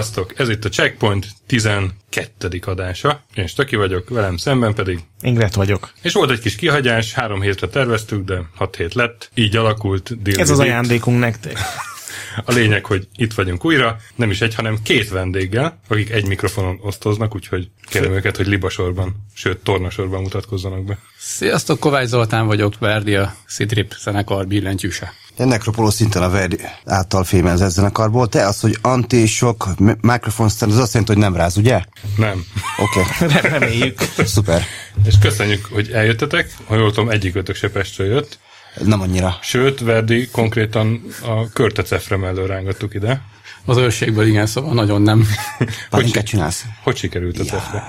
Sziasztok! Ez itt a Checkpoint 12. adása. Én Stöki vagyok, velem szemben pedig. Ingret vagyok. És volt egy kis kihagyás, három hétre terveztük, de hat hét lett. Így alakult. Ez az ajándékunk nektek. A lényeg, hogy itt vagyunk újra, nem is egy, hanem két vendéggel, akik egy mikrofonon osztoznak, úgyhogy kérem őket, hogy libasorban, sőt tornasorban mutatkozzanak be. Sziasztok, Kovács Zoltán vagyok, Verdi a Citrip zenekar billentyűse. Én Necropoló szinten a Verdi által fémezett zenekarból. Te az, hogy anti-sok microphone stand, az azt jelenti, hogy nem ráz, ugye? Nem. Oké. Okay. Reméljük. Szuper. És köszönjük, hogy eljöttetek. Ha jól tudom, egyikőtök se Pestről jött. Nem annyira. Sőt, Verdi konkrétan a körtecefre mellől rángattuk ide. Az őrségből igen, szóval nagyon nem. hogy csinálsz? Hogy sikerült a cefre?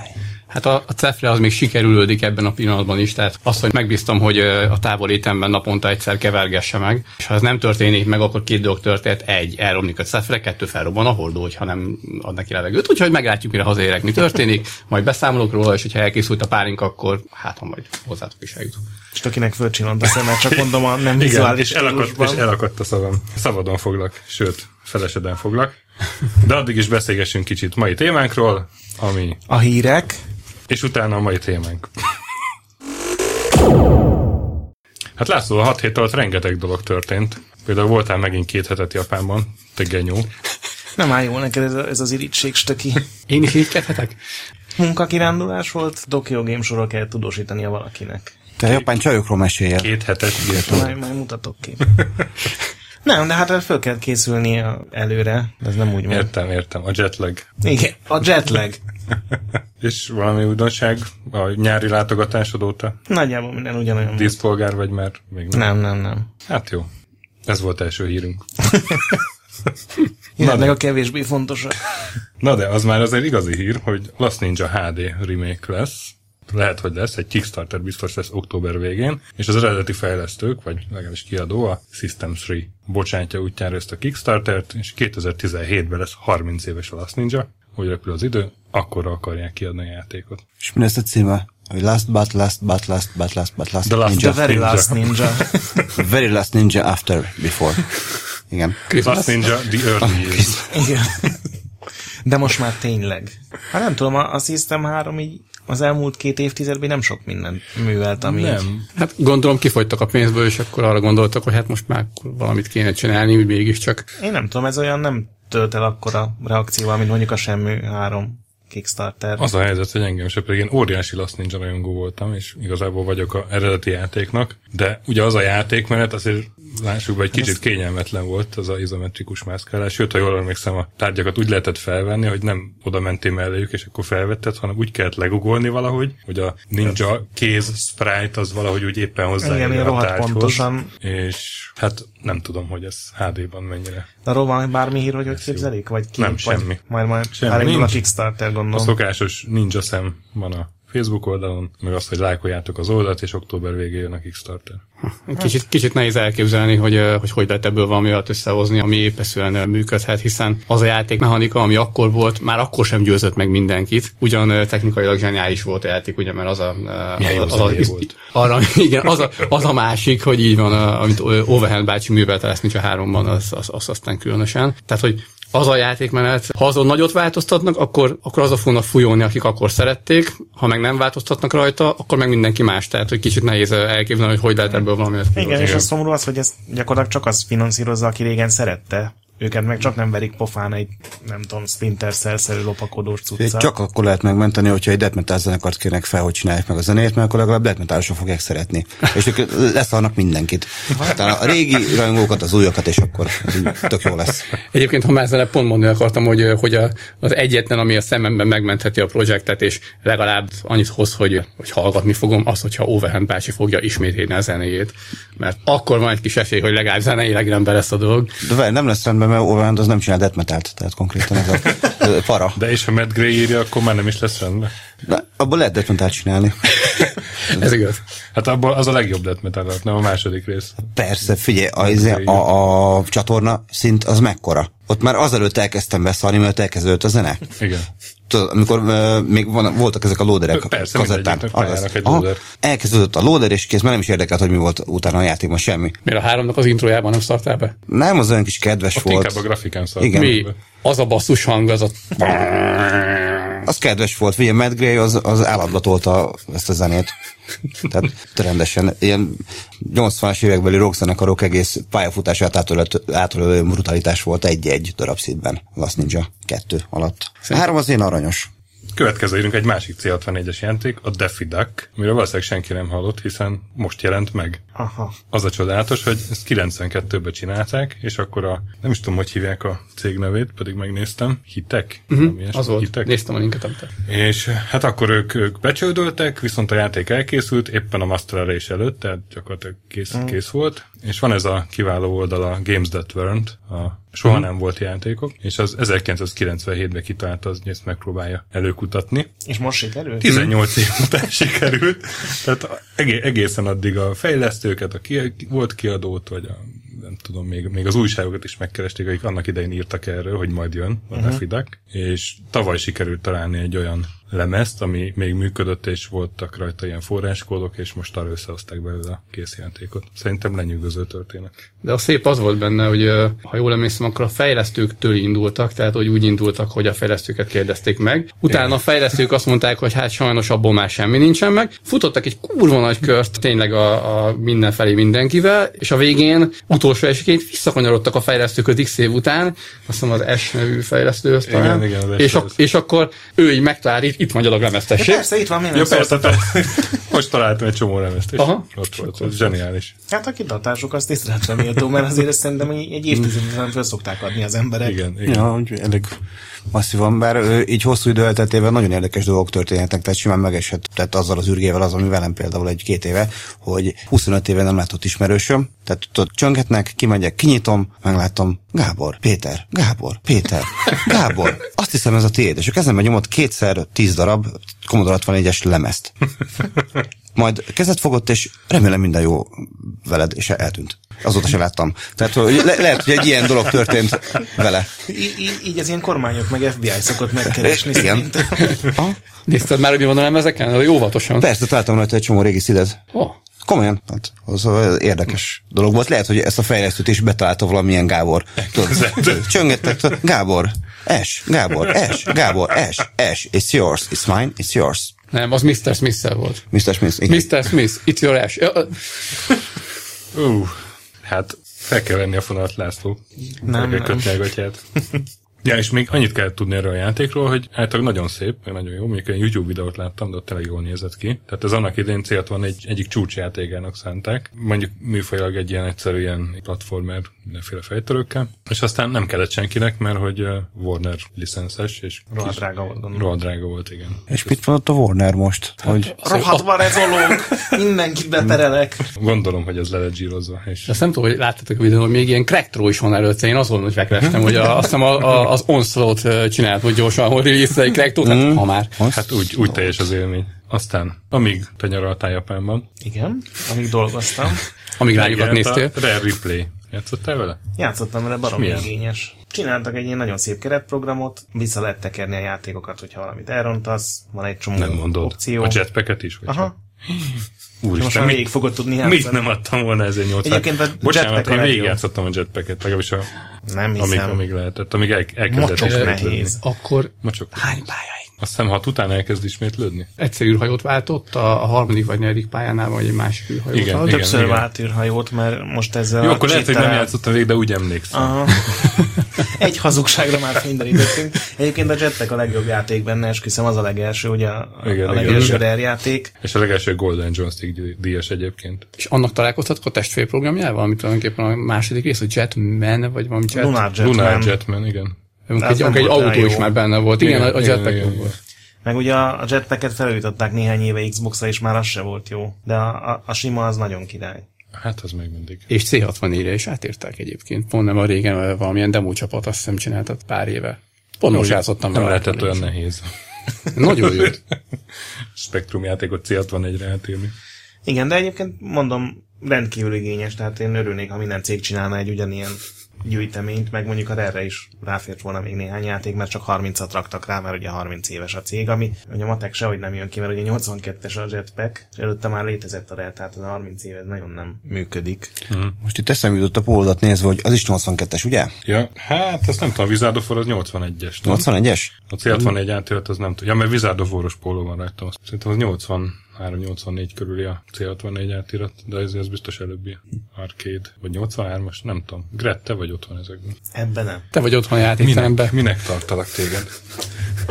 Hát a, a cefre az még sikerülődik ebben a pillanatban is, tehát azt, hogy megbíztam, hogy a távolétemben naponta egyszer kevergesse meg, és ha ez nem történik meg, akkor két dolog történt. Egy, elromlik a cefre, kettő, felrobban a hordó, hogyha nem ad neki levegőt. Úgyhogy meglátjuk, mire hazérek, mi történik, majd beszámolok róla, és hogyha elkészült a párink, akkor hát, ha majd hozzátok is eljutok. És akinek fölcsillant a szemet, csak mondom a nem vizuális Igen, és elakadt, és elakadt a szavam. Szabadon foglak, sőt, feleseden foglak. De addig is beszélgessünk kicsit mai témánkról, ami... A hírek és utána a mai témánk. Hát László, a hat hét alatt rengeteg dolog történt. Például voltál megint két hetet Japánban, te genyó. Nem áll jól neked ez, ez az irítség stöki. Én is irigykedhetek? Munkakirándulás volt, Tokyo Game sorról kell tudósítania valakinek. Te a japán csajokról meséljél. Két hetet írtam. Majd, majd mutatok ki. Nem, de hát fel kell készülni előre, ez nem úgy van. Értem, értem, a jetlag. Igen, a jetlag. És valami újdonság a nyári látogatásod óta? Nagyjából minden ugyanolyan Díszpolgár vagy már még nem? Nem, nem, nem. Hát jó. Ez volt első hírünk. Na, meg a kevésbé fontos. Na de, az már azért igazi hír, hogy Last Ninja HD remake lesz. Lehet, hogy lesz, egy Kickstarter biztos lesz október végén, és az eredeti fejlesztők, vagy legalábbis kiadó, a System 3 bocsátja útjára ezt a Kickstartert, és 2017-ben lesz 30 éves a Last Ninja, hogy repül az idő, akkor akarják kiadni a játékot. És mi lesz a címe? Hogy last but last but last but last but last The, last, ninja. the very ninja. last ninja. the very last ninja after, before. Igen. Last ninja, the early years. Igen. De most már tényleg. Hát nem tudom, a, a System 3 így az elmúlt két évtizedben nem sok mindent művelt, ami... Nem. Hát gondolom kifogytak a pénzből, és akkor arra gondoltak, hogy hát most már valamit kéne csinálni, úgy mégiscsak. Én nem tudom, ez olyan nem tölt el akkora reakcióval, mint mondjuk a Semmi 3 Kickstarter. Az a helyzet, hogy engem se pedig én óriási Last Ninja rajongó voltam, és igazából vagyok a eredeti játéknak, de ugye az a játékmenet azért lássuk be, egy kicsit kényelmetlen volt az a izometrikus mászkálás, sőt, ha jól emlékszem, a tárgyakat úgy lehetett felvenni, hogy nem oda mentél melléjük, és akkor felvetted, hanem úgy kellett legugolni valahogy, hogy a ninja kéz sprite az valahogy úgy éppen hozzájön a tárgyhoz. pontosan. És hát nem tudom, hogy ez HD-ban mennyire. Arról van bármi hír, hogy hogy képzelik? Vagy ki? Nem, vagy semmi. Majd majd semmi. a Kickstarter, gondolom. A szokásos ninja szem van a Facebook oldalon, meg azt, hogy lájkoljátok az oldalt, és október végén jön a Kickstarter. Kicsit, kicsit nehéz elképzelni, hogy, hogy hogy lehet ebből valami olyat összehozni, ami épeszűen működhet, hiszen az a játékmechanika, ami akkor volt, már akkor sem győzött meg mindenkit. Ugyan technikailag zseniális volt a játék, ugye, mert az a... az, az, az, volt. Arra, igen, az a, az a másik, hogy így van, amit Overhand bácsi művelte lesz, mint a háromban, az, az, az aztán különösen. Tehát, hogy az a játékmenet, ha azon nagyot változtatnak, akkor, akkor azok fognak fújóni, akik akkor szerették, ha meg nem változtatnak rajta, akkor meg mindenki más. Tehát, hogy kicsit nehéz elképzelni, hogy hogy lehet ebből valami. Igen, és a szomorú az, hogy ez gyakorlatilag csak az finanszírozza, aki régen szerette őket meg csak nem verik pofán egy, nem tudom, Splinter szerszerű lopakodós cucca. Csak akkor lehet megmenteni, hogyha egy death metal zenekart kérnek fel, hogy csinálják meg a zenét, mert akkor legalább death metal fogják szeretni. És ők leszarnak mindenkit. Tehát a régi rajongókat, az újakat, és akkor tök jó lesz. Egyébként, ha már ezen pont mondani akartam, hogy, hogy a, az egyetlen, ami a szememben megmentheti a projektet, és legalább annyit hoz, hogy, hogy hallgatni fogom, az, hogyha Overhand bácsi fogja ismételni a zenéjét. Mert akkor van egy kis esély, hogy legalább zeneileg rendben lesz a dolog. De nem lesz rendben, mert Overhand az nem csinál death metalt, tehát konkrétan ez a para. De és ha Matt Gray írja, akkor már nem is lesz rendben. De abból lehet death metalt csinálni. Ez igaz. Hát abban az a legjobb death metal lett, nem a második rész. Persze, figyelj, a, a, a csatorna szint az mekkora. Ott már azelőtt elkezdtem beszarni, mert elkezdődött a zene. Igen. Tudod, amikor uh, még van, voltak ezek a loaderek Persze, kazettán. egy Aha, loader. Elkezdődött a loader, és kész, már nem is érdekelt, hogy mi volt utána a játékban, semmi. Miért a háromnak az introjában nem szartál be? Nem, az olyan kis kedves Ott volt. inkább a grafikán szart. Igen. Mi? Az a basszus hang, az a... Az kedves volt, figyelj, Matt Gray az, az állatgatolta ezt a zenét. Tehát rendesen, ilyen 80-as évekbeli rockzenekarok egész pályafutását átölő- átölő brutalitás volt egy-egy darab színben. Last Ninja 2 alatt. A három az én aranyos. Következő írunk egy másik C64-es játék, a Daffy Duck, amiről valószínűleg senki nem hallott, hiszen most jelent meg. Aha. Az a csodálatos, hogy ezt 92-ben csinálták, és akkor a, nem is tudom, hogy hívják a cég nevét, pedig megnéztem, Hitek? Uh-huh, az volt. Hitek? Néztem a linket, amit te. És hát akkor ők, ők becsődöltek, viszont a játék elkészült, éppen a masterelés előtt, tehát gyakorlatilag kész, mm. kész volt. És van ez a kiváló oldal, a Games That Weren't, a soha nem volt játékok, és az 1997-ben kitalálta, az, hogy ezt megpróbálja előkutatni. És most sikerült? 18 év után sikerült, tehát egé- egészen addig a fejlesztőket, a ki, volt kiadót, vagy a nem tudom, még, még az újságokat is megkeresték, akik annak idején írtak erről, hogy majd jön a uh-huh. Refidak, és tavaly sikerült találni egy olyan lemezt, ami még működött, és voltak rajta ilyen forráskódok, és most arra összehozták belőle a készjátékot. Szerintem lenyűgöző történet. De a szép az volt benne, hogy ha jól emlékszem, akkor a fejlesztőktől indultak, tehát hogy úgy indultak, hogy a fejlesztőket kérdezték meg. Utána a fejlesztők azt mondták, hogy hát sajnos abból már semmi nincsen meg. Futottak egy kurva nagy kört tényleg a, a mindenfelé mindenkivel, és a végén utolsó esélyként visszakanyarodtak a fejlesztők x év után, azt hiszem az S nevű fejlesztőhöz Igen, igen, és, az. és akkor ő így megtalált, itt, itt magyar a lemeztesség. Persze, itt van, mi nem Ja, ja, persze, persze. Most találtam egy csomó lemezt, és Aha. ott volt, ez zseniális. Hát a kitartásuk az tiszteletre méltó, mert azért ezt szerintem egy egy évtizedben föl szokták adni az emberek. Igen, igen. Ja, úgy elég masszívan, bár így hosszú idő elteltével nagyon érdekes dolgok történhetnek, tehát simán megesett azzal az ürgével az, ami velem például egy-két éve, hogy 25 éve nem látott ismerősöm, tehát tudod, csöngetnek, kimegyek, kinyitom, meglátom, Gábor, Péter, Gábor, Péter, Gábor, azt hiszem ez a tiéd, és a kezemben nyomott kétszer tíz darab Commodore 64-es lemezt. Majd kezet fogott, és remélem minden jó veled, és eltűnt. Azóta se láttam. Tehát hogy le- lehet, hogy egy ilyen dolog történt vele. Í- í- így az ilyen kormányok meg FBI szokott megkeresni Igen. Nézted már, hogy mi van a lemezeken? Óvatosan. Persze, találtam rajta egy csomó régi szidet. Oh. Komolyan, hát az az érdekes dolog volt. Lehet, hogy ezt a fejlesztőt is betalálta valamilyen Gábor. Tudod, Gábor, S, Gábor, S, Gábor, S, S, it's yours, it's mine, it's yours. Nem, az Mr. smith volt. Mr. Smith, igen. Mr. Smith, it's your ö, Ú, hát fel kell venni a fonalat, László. Nem, nem. Ja, és még annyit kell tudni erről a játékról, hogy általában nagyon szép, meg nagyon jó, mondjuk egy YouTube videót láttam, de ott tényleg jól nézett ki. Tehát ez annak idején célt van egy, egyik csúcsjátékának szánták. Mondjuk műfajilag egy ilyen egyszerű ilyen platformer mindenféle fejtörőkkel. És aztán nem kellett senkinek, mert hogy Warner licenszes, és Rohadt drága volt, rohadt drága volt, igen. És mit mondott a Warner most? Hogy Rohadt van ez olók! Mindenkit beperelek. Gondolom, hogy ez le lett zsírozva. És Azt nem tudom, hogy láttatok a videón, hogy még ilyen crack is van előtte. Én azon, hogy megkerestem, hogy a, azt hiszem a, a, az Onslaught csinált, hogy gyorsan, hogy release egy crack hát ha már. hát úgy, úgy teljes az élmény. Aztán, amíg te nyaraltál Japánban, Igen, amíg dolgoztam. Amíg rájukat néztél. a Rare Replay. Játszottál vele? Játszottam vele baromi igényes. Csináltak egy ilyen nagyon szép keretprogramot, vissza lehet tekerni a játékokat, hogyha valamit elrontasz, van egy csomó Nem mondod. opció. A jetpacket is? Vagy Aha, most Úristen, már végig fogod tudni játszani. mit nem adtam volna ezért 8 Egyébként a Bocsánat, én legjobb. végigjátszottam a jetpacket, legalábbis a, Nem amíg, hiszem. amíg lehetett, amíg el, elkezdett Mocsok nehéz. Akkor Mocsok. hány pályáig? Azt hiszem, ha utána elkezd ismétlődni. Egyszer űrhajót váltott, a, a harmadik vagy negyedik pályánál, vagy egy másik űrhajót. Igen, igen. Többször vált űrhajót, mert most ezzel Jó, a akkor lehet, hogy nem játszottam végig, de úgy emlékszem. Aha. Egy hazugságra már fényderítettünk. Egyébként a Jetpack a legjobb játék benne, esküszöm az a legelső, ugye a, Igen, a igen. legelső Igen. Játék. És a legelső Golden Joystick dí- díjas egyébként. És annak találkoztatok a testvérprogramjával, amit tulajdonképpen a második rész, a Jetman, vagy valami Jet. Lunar Jetman. Lunar Jetman, igen. Egy, egy autó olyan is jó. már benne volt. Igen, Igen, a, a Jetpack igen, jó igen. volt. Meg ugye a Jetpacket felújították néhány éve Xbox-ra, és már az se volt jó. De a, a, a sima az nagyon király. Hát az még mindig. És C64-re is átírták egyébként. Pont nem a régen valamilyen demo csapat azt hiszem csináltat pár éve. Pont most játszottam Nem lehetett olyan nehéz. Nagyon jó. Spektrum játékot C64-re átírni. Igen, de egyébként mondom, rendkívül igényes, tehát én örülnék, ha minden cég csinálna egy ugyanilyen gyűjteményt, meg mondjuk ha erre is ráfért volna még néhány játék, mert csak 30-at raktak rá, mert ugye 30 éves a cég, ami ugye a matek sehogy nem jön ki, mert ugye 82-es a jetpack, és előtte már létezett a rel, tehát az a 30 éve nagyon nem működik. Most itt eszembe jutott a pólódat nézve, hogy az is 82-es, ugye? Ja, hát ezt nem tudom, a Wizard of War az 81-es. nem? 81-es? A C64 átirat az nem tudom. Ja, mert Wizard of War-os póló van rajta. Szerintem az 83-84 körüli a C64 átirat, de ez, ez biztos előbbi arcade. Vagy 83-as, nem tudom. Gret, te vagy otthon ezekben. Ebben nem. Te vagy otthon a Minek, játékteremben, minek tartalak téged?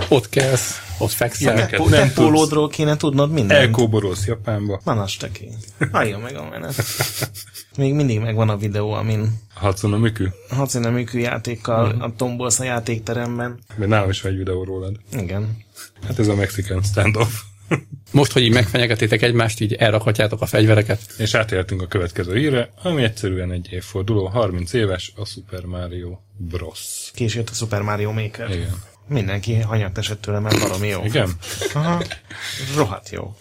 ott kelsz, ott fekszel. Neked Te, nem pólódról kéne tudnod mindent. Elkóborolsz Japánba. Teké. Halljon meg a menet. Még mindig megvan a videó, amin Hatsune Miku. Hatsune Miku játékkal a tombolsz a játékteremben. Mert nálam is van egy videó rólad. Igen. Hát ez a Mexican standoff. Most, hogy így megfenyegetétek egymást, így elrakhatjátok a fegyvereket. És átértünk a következő hírre, ami egyszerűen egy évforduló, 30 éves, a Super Mario Bros. Késő jött a Super Mario Maker. Igen. Mindenki hanyatt esett tőle, mert valami jó. Igen? Aha. Rohadt jó.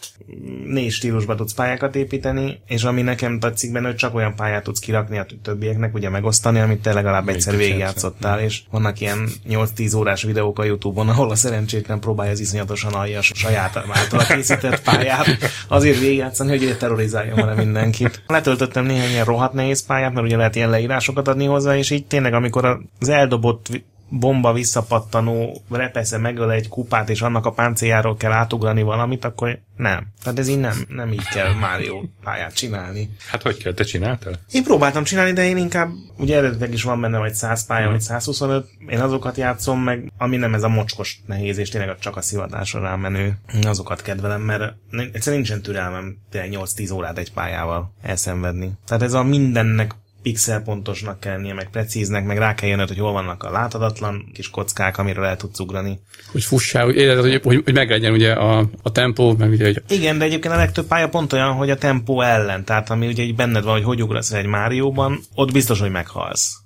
Négy stílusba tudsz pályákat építeni, és ami nekem tetszik benne, hogy csak olyan pályát tudsz kirakni a többieknek, ugye megosztani, amit te legalább egyszer Még végigjátszottál, és vannak ilyen 8-10 órás videók a Youtube-on, ahol a szerencsétlen próbálja az iszonyatosan aljas saját által készített pályát azért végigjátszani, hogy terrorizáljon vele mindenkit. Letöltöttem néhány ilyen rohadt nehéz pályát, mert ugye lehet ilyen leírásokat adni hozzá, és így tényleg, amikor az eldobott bomba visszapattanó repesze megöl egy kupát, és annak a páncéljáról kell átugrani valamit, akkor nem. Tehát ez így nem, nem így kell Mario pályát csinálni. Hát hogy kell, te csináltál? Én próbáltam csinálni, de én inkább, ugye eredetileg is van benne vagy 100 pálya, vagy 125, én azokat játszom meg, ami nem ez a mocskos nehéz, és tényleg csak a szivadásra rámenő, azokat kedvelem, mert egyszerűen nincsen türelmem tényleg 8-10 órát egy pályával elszenvedni. Tehát ez a mindennek pixelpontosnak kell lennie, meg precíznek, meg rá kell jönnöd, hogy hol vannak a láthatatlan kis kockák, amiről el tudsz ugrani. Hogy fussál, hogy hogy, hogy, hogy meglegyen ugye a, a tempó, meg ugye, hogy Igen, de egyébként a legtöbb pálya pont olyan, hogy a tempó ellen, tehát ami ugye így benned van, hogy hogy ugrasz egy Márióban, ott biztos, hogy meghalsz.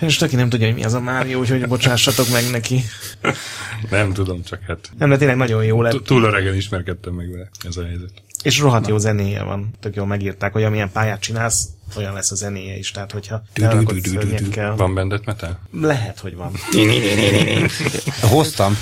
És aki nem tudja, hogy mi az a Mário, úgyhogy bocsássatok meg neki. Nem tudom, csak hát Nem, de tényleg nagyon jó lett. túl öregen ismerkedtem meg vele, ez a helyzet. És rohadt jó zenéje van. Tök jól megírták, hogy amilyen pályát csinálsz, olyan lesz a zenéje is. Tehát, hogyha Van bendet metal? lehet, hogy van. Hoztam.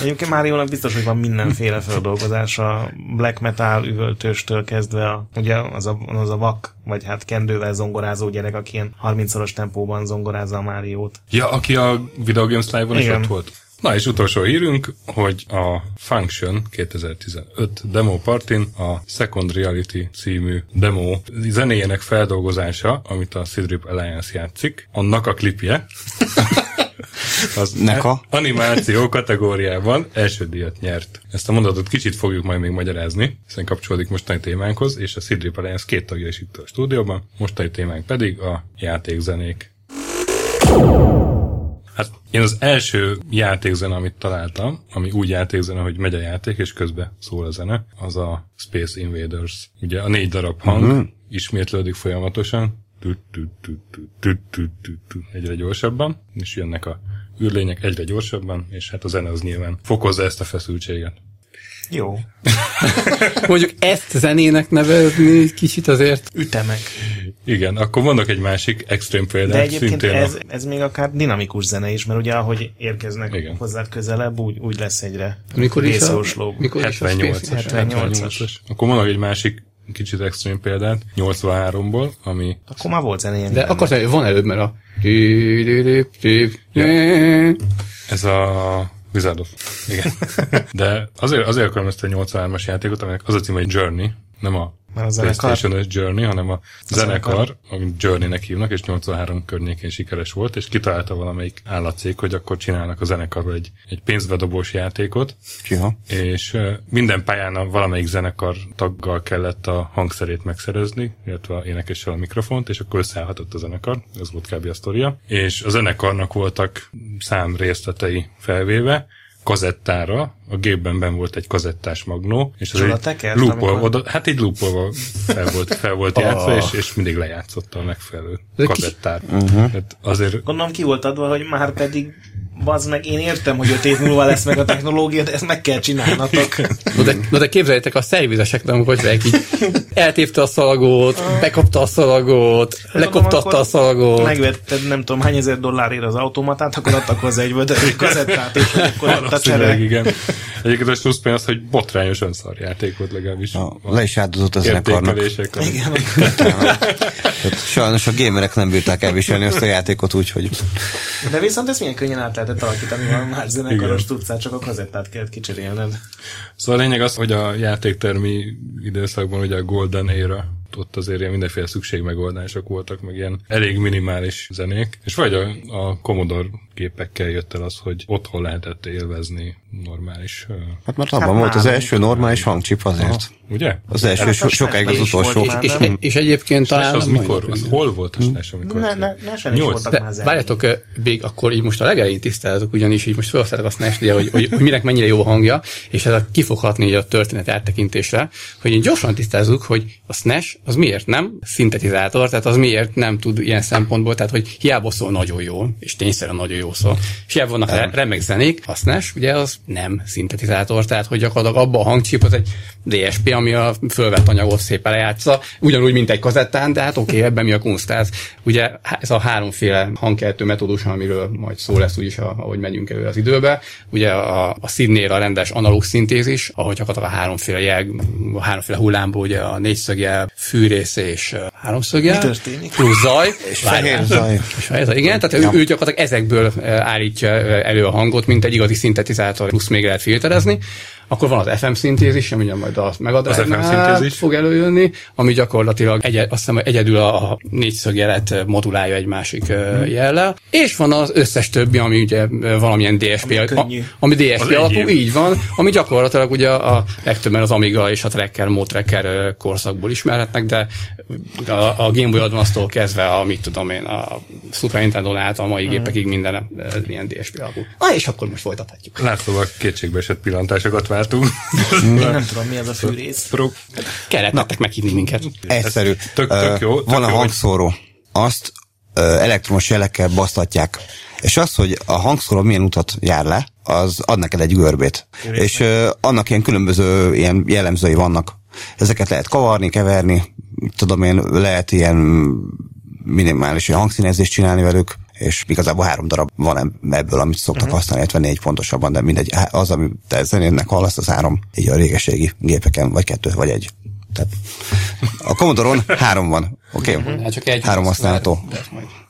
Egyébként Máriónak biztos, hogy van mindenféle feldolgozása, black metal üvöltőstől kezdve, a, ugye az a, az a vak, vagy hát kendővel zongorázó gyerek, aki ilyen 30-szoros tempóban zongorázza a Máriót. Ja, aki a Video Games Live-on is ott volt. Na és utolsó hírünk, hogy a Function 2015 demo partin a Second Reality című demo zenéjének feldolgozása, amit a Sidrip Alliance játszik, annak a klipje, az Neka. animáció kategóriában első díjat nyert. Ezt a mondatot kicsit fogjuk majd még magyarázni, hiszen kapcsolódik mostani témánkhoz, és a Sidrip Alliance két tagja is itt a stúdióban, mostani témánk pedig a játékzenék. Hát én az első játékzene, amit találtam, ami úgy játékzene, hogy megy a játék, és közben szól a zene, az a Space Invaders. Ugye a négy darab hang uh-huh. ismétlődik folyamatosan, egyre gyorsabban, és jönnek a űrlények egyre gyorsabban, és hát a zene az nyilván fokozza ezt a feszültséget. Jó. mondjuk ezt zenének nevezni kicsit azért Ütemek. Igen, akkor mondok egy másik extrém példát. De egyébként a- ez, ez még akár dinamikus zene is, mert ugye ahogy érkeznek Igen. Hozzád közelebb, úgy, úgy lesz egyre mikor is a, mikor is a 78-as. Space- 78-as. Akkor mondok egy másik kicsit extrém példát, 83-ból, ami Akkor már volt zenéje. De akkor van előbb, mert a Ez a Wizard of. Igen. De azért, azért akarom ezt a 83-as játékot, aminek az a cím, hogy Journey, nem a Mert a PlayStation-es Journey, hanem a zenekar, zenekar. amit Journey-nek hívnak, és 83 környékén sikeres volt, és kitalálta valamelyik állatcég, hogy akkor csinálnak a zenekarról egy, egy pénzvedobós játékot, Csiha. és minden pályán a valamelyik zenekar taggal kellett a hangszerét megszerezni, illetve a énekessel a mikrofont, és akkor összeállhatott a zenekar, ez volt kb. a sztoria, és a zenekarnak voltak szám részletei felvéve, kazettára, a gépben ben volt egy kazettás magnó, és az egy tekert, loopol, amikor- oda, hát egy loopolva fel volt, fel volt játszva, és, és mindig lejátszotta a megfelelő Ez egy kis- kazettár. Uh-huh. Tehát azért Gondolom ki volt adva, hogy már pedig bazd meg, én értem, hogy öt év múlva lesz meg a technológia, de ezt meg kell csinálnatok. Na de, na de képzeljétek a szervizeseknek, hogy vagyok így eltépte a szalagót, bekapta a szalagot, lekoptatta a szalagot. Megvetted nem tudom hány ezer dollárért az automatát, akkor adtak hozzá egy vödör kazettát, és akkor ott a csere. igen. Egyébként a plusz az, hogy botrányosan szar játék volt legalábbis. A, le is áldozott a zenekarnak. Igen. Tehát Sajnos a gamerek nem bírták elviselni azt a játékot úgy, hogy De viszont ezt milyen könnyen át lehetett alakítani, ha más zenekaros tudsz, csak a kazettát kellett kicserélned. Szóval a lényeg az, hogy a játéktermi időszakban ugye a Golden Era ott azért ilyen mindenféle szükségmegoldások voltak, meg ilyen elég minimális zenék, és vagy a, a Commodore gépekkel jött el az, hogy otthon lehetett élvezni normális... hát mert abban Hát volt az első normális hangcsip azért. Ugye? Az első Hát so, sokáig az utolsó. És, nem? és egyébként Talán az mikor? Az hol volt a SNES, amikor? Ne, ne, ne, Nyolc. voltak De már zenék. várjatok, ö, még akkor így most a legelején tisztázok, ugyanis így most felhoztátok a SNES, ugye, hogy, hogy, hogy minek mennyire jó a hangja, és ez a kifoghatni így a történet áttekintésre, hogy így gyorsan tisztázzuk, hogy a SNES az miért nem szintetizátor, tehát az miért nem tud ilyen szempontból, tehát hogy hiába szól nagyon jól, és tényszerűen nagyon jó szól, és hiába vannak re- remek zenék, a SNES ugye az nem szintetizátor, tehát hogy gyakorlatilag abban a hangcsip az egy DSP, ami a fölvett anyagot szépen lejátsza, ugyanúgy, mint egy kazettán, de hát oké, okay, ebben mi a kunst. Ugye ez a háromféle hangkeltő metódus, amiről majd szó lesz úgyis, ahogy megyünk elő az időbe. Ugye a, a színnél a rendes analóg szintézis, ahogy gyakorlatilag a háromféle jel, a háromféle hullámból, ugye a négyszögjel, fűrész és háromszögjel. Mi történik? Plusz zaj. És fehér zaj. És fehér zaj, igen, tehát ő, ő gyakorlatilag ezekből állítja elő a hangot, mint egy igazi szintetizátor, plusz még lehet filterezni. Akkor van az FM szintézis, ami majd a megadás FM szintézis. fog előjönni, ami gyakorlatilag egy, azt hiszem, egyedül a négyszögjelet modulálja egy másik hmm. jellel. És van az összes többi, ami ugye valamilyen DSP, Ami a, könnyű. ami DSP Az alapú, egyéb. így van, ami gyakorlatilag ugye a legtöbben az Amiga és a Tracker, Motracker korszakból ismerhetnek, de a, a Game Boy Advance-tól kezdve a, mit tudom én, a Super Nintendo át a mai gépekig minden ilyen DSP alapú. Na és akkor most folytathatjuk. Látóval kétségbeesett pillantásokat váltunk. Én nem tudom, mi az a fűrész. Pro. Kellett meghívni minket. Egyszerű. tök- tök jó, tök Van a jó, hangszóró. Azt elektromos jelekkel basztatják. És az, hogy a hangszóró milyen utat jár le, az ad neked egy görbét. És ö, annak ilyen különböző ilyen jellemzői vannak. Ezeket lehet kavarni, keverni, tudom én, lehet ilyen minimális ilyen hangszínezést csinálni velük, és igazából három darab van eb- ebből, amit szoktak uh-huh. használni, illetve négy pontosabban, de mindegy, az, amit te zenének hallasz, az három, így a régeségi gépeken, vagy kettő, vagy egy. Tehát a Commodore-on három van, oké? Okay? Hát csak egy három használható.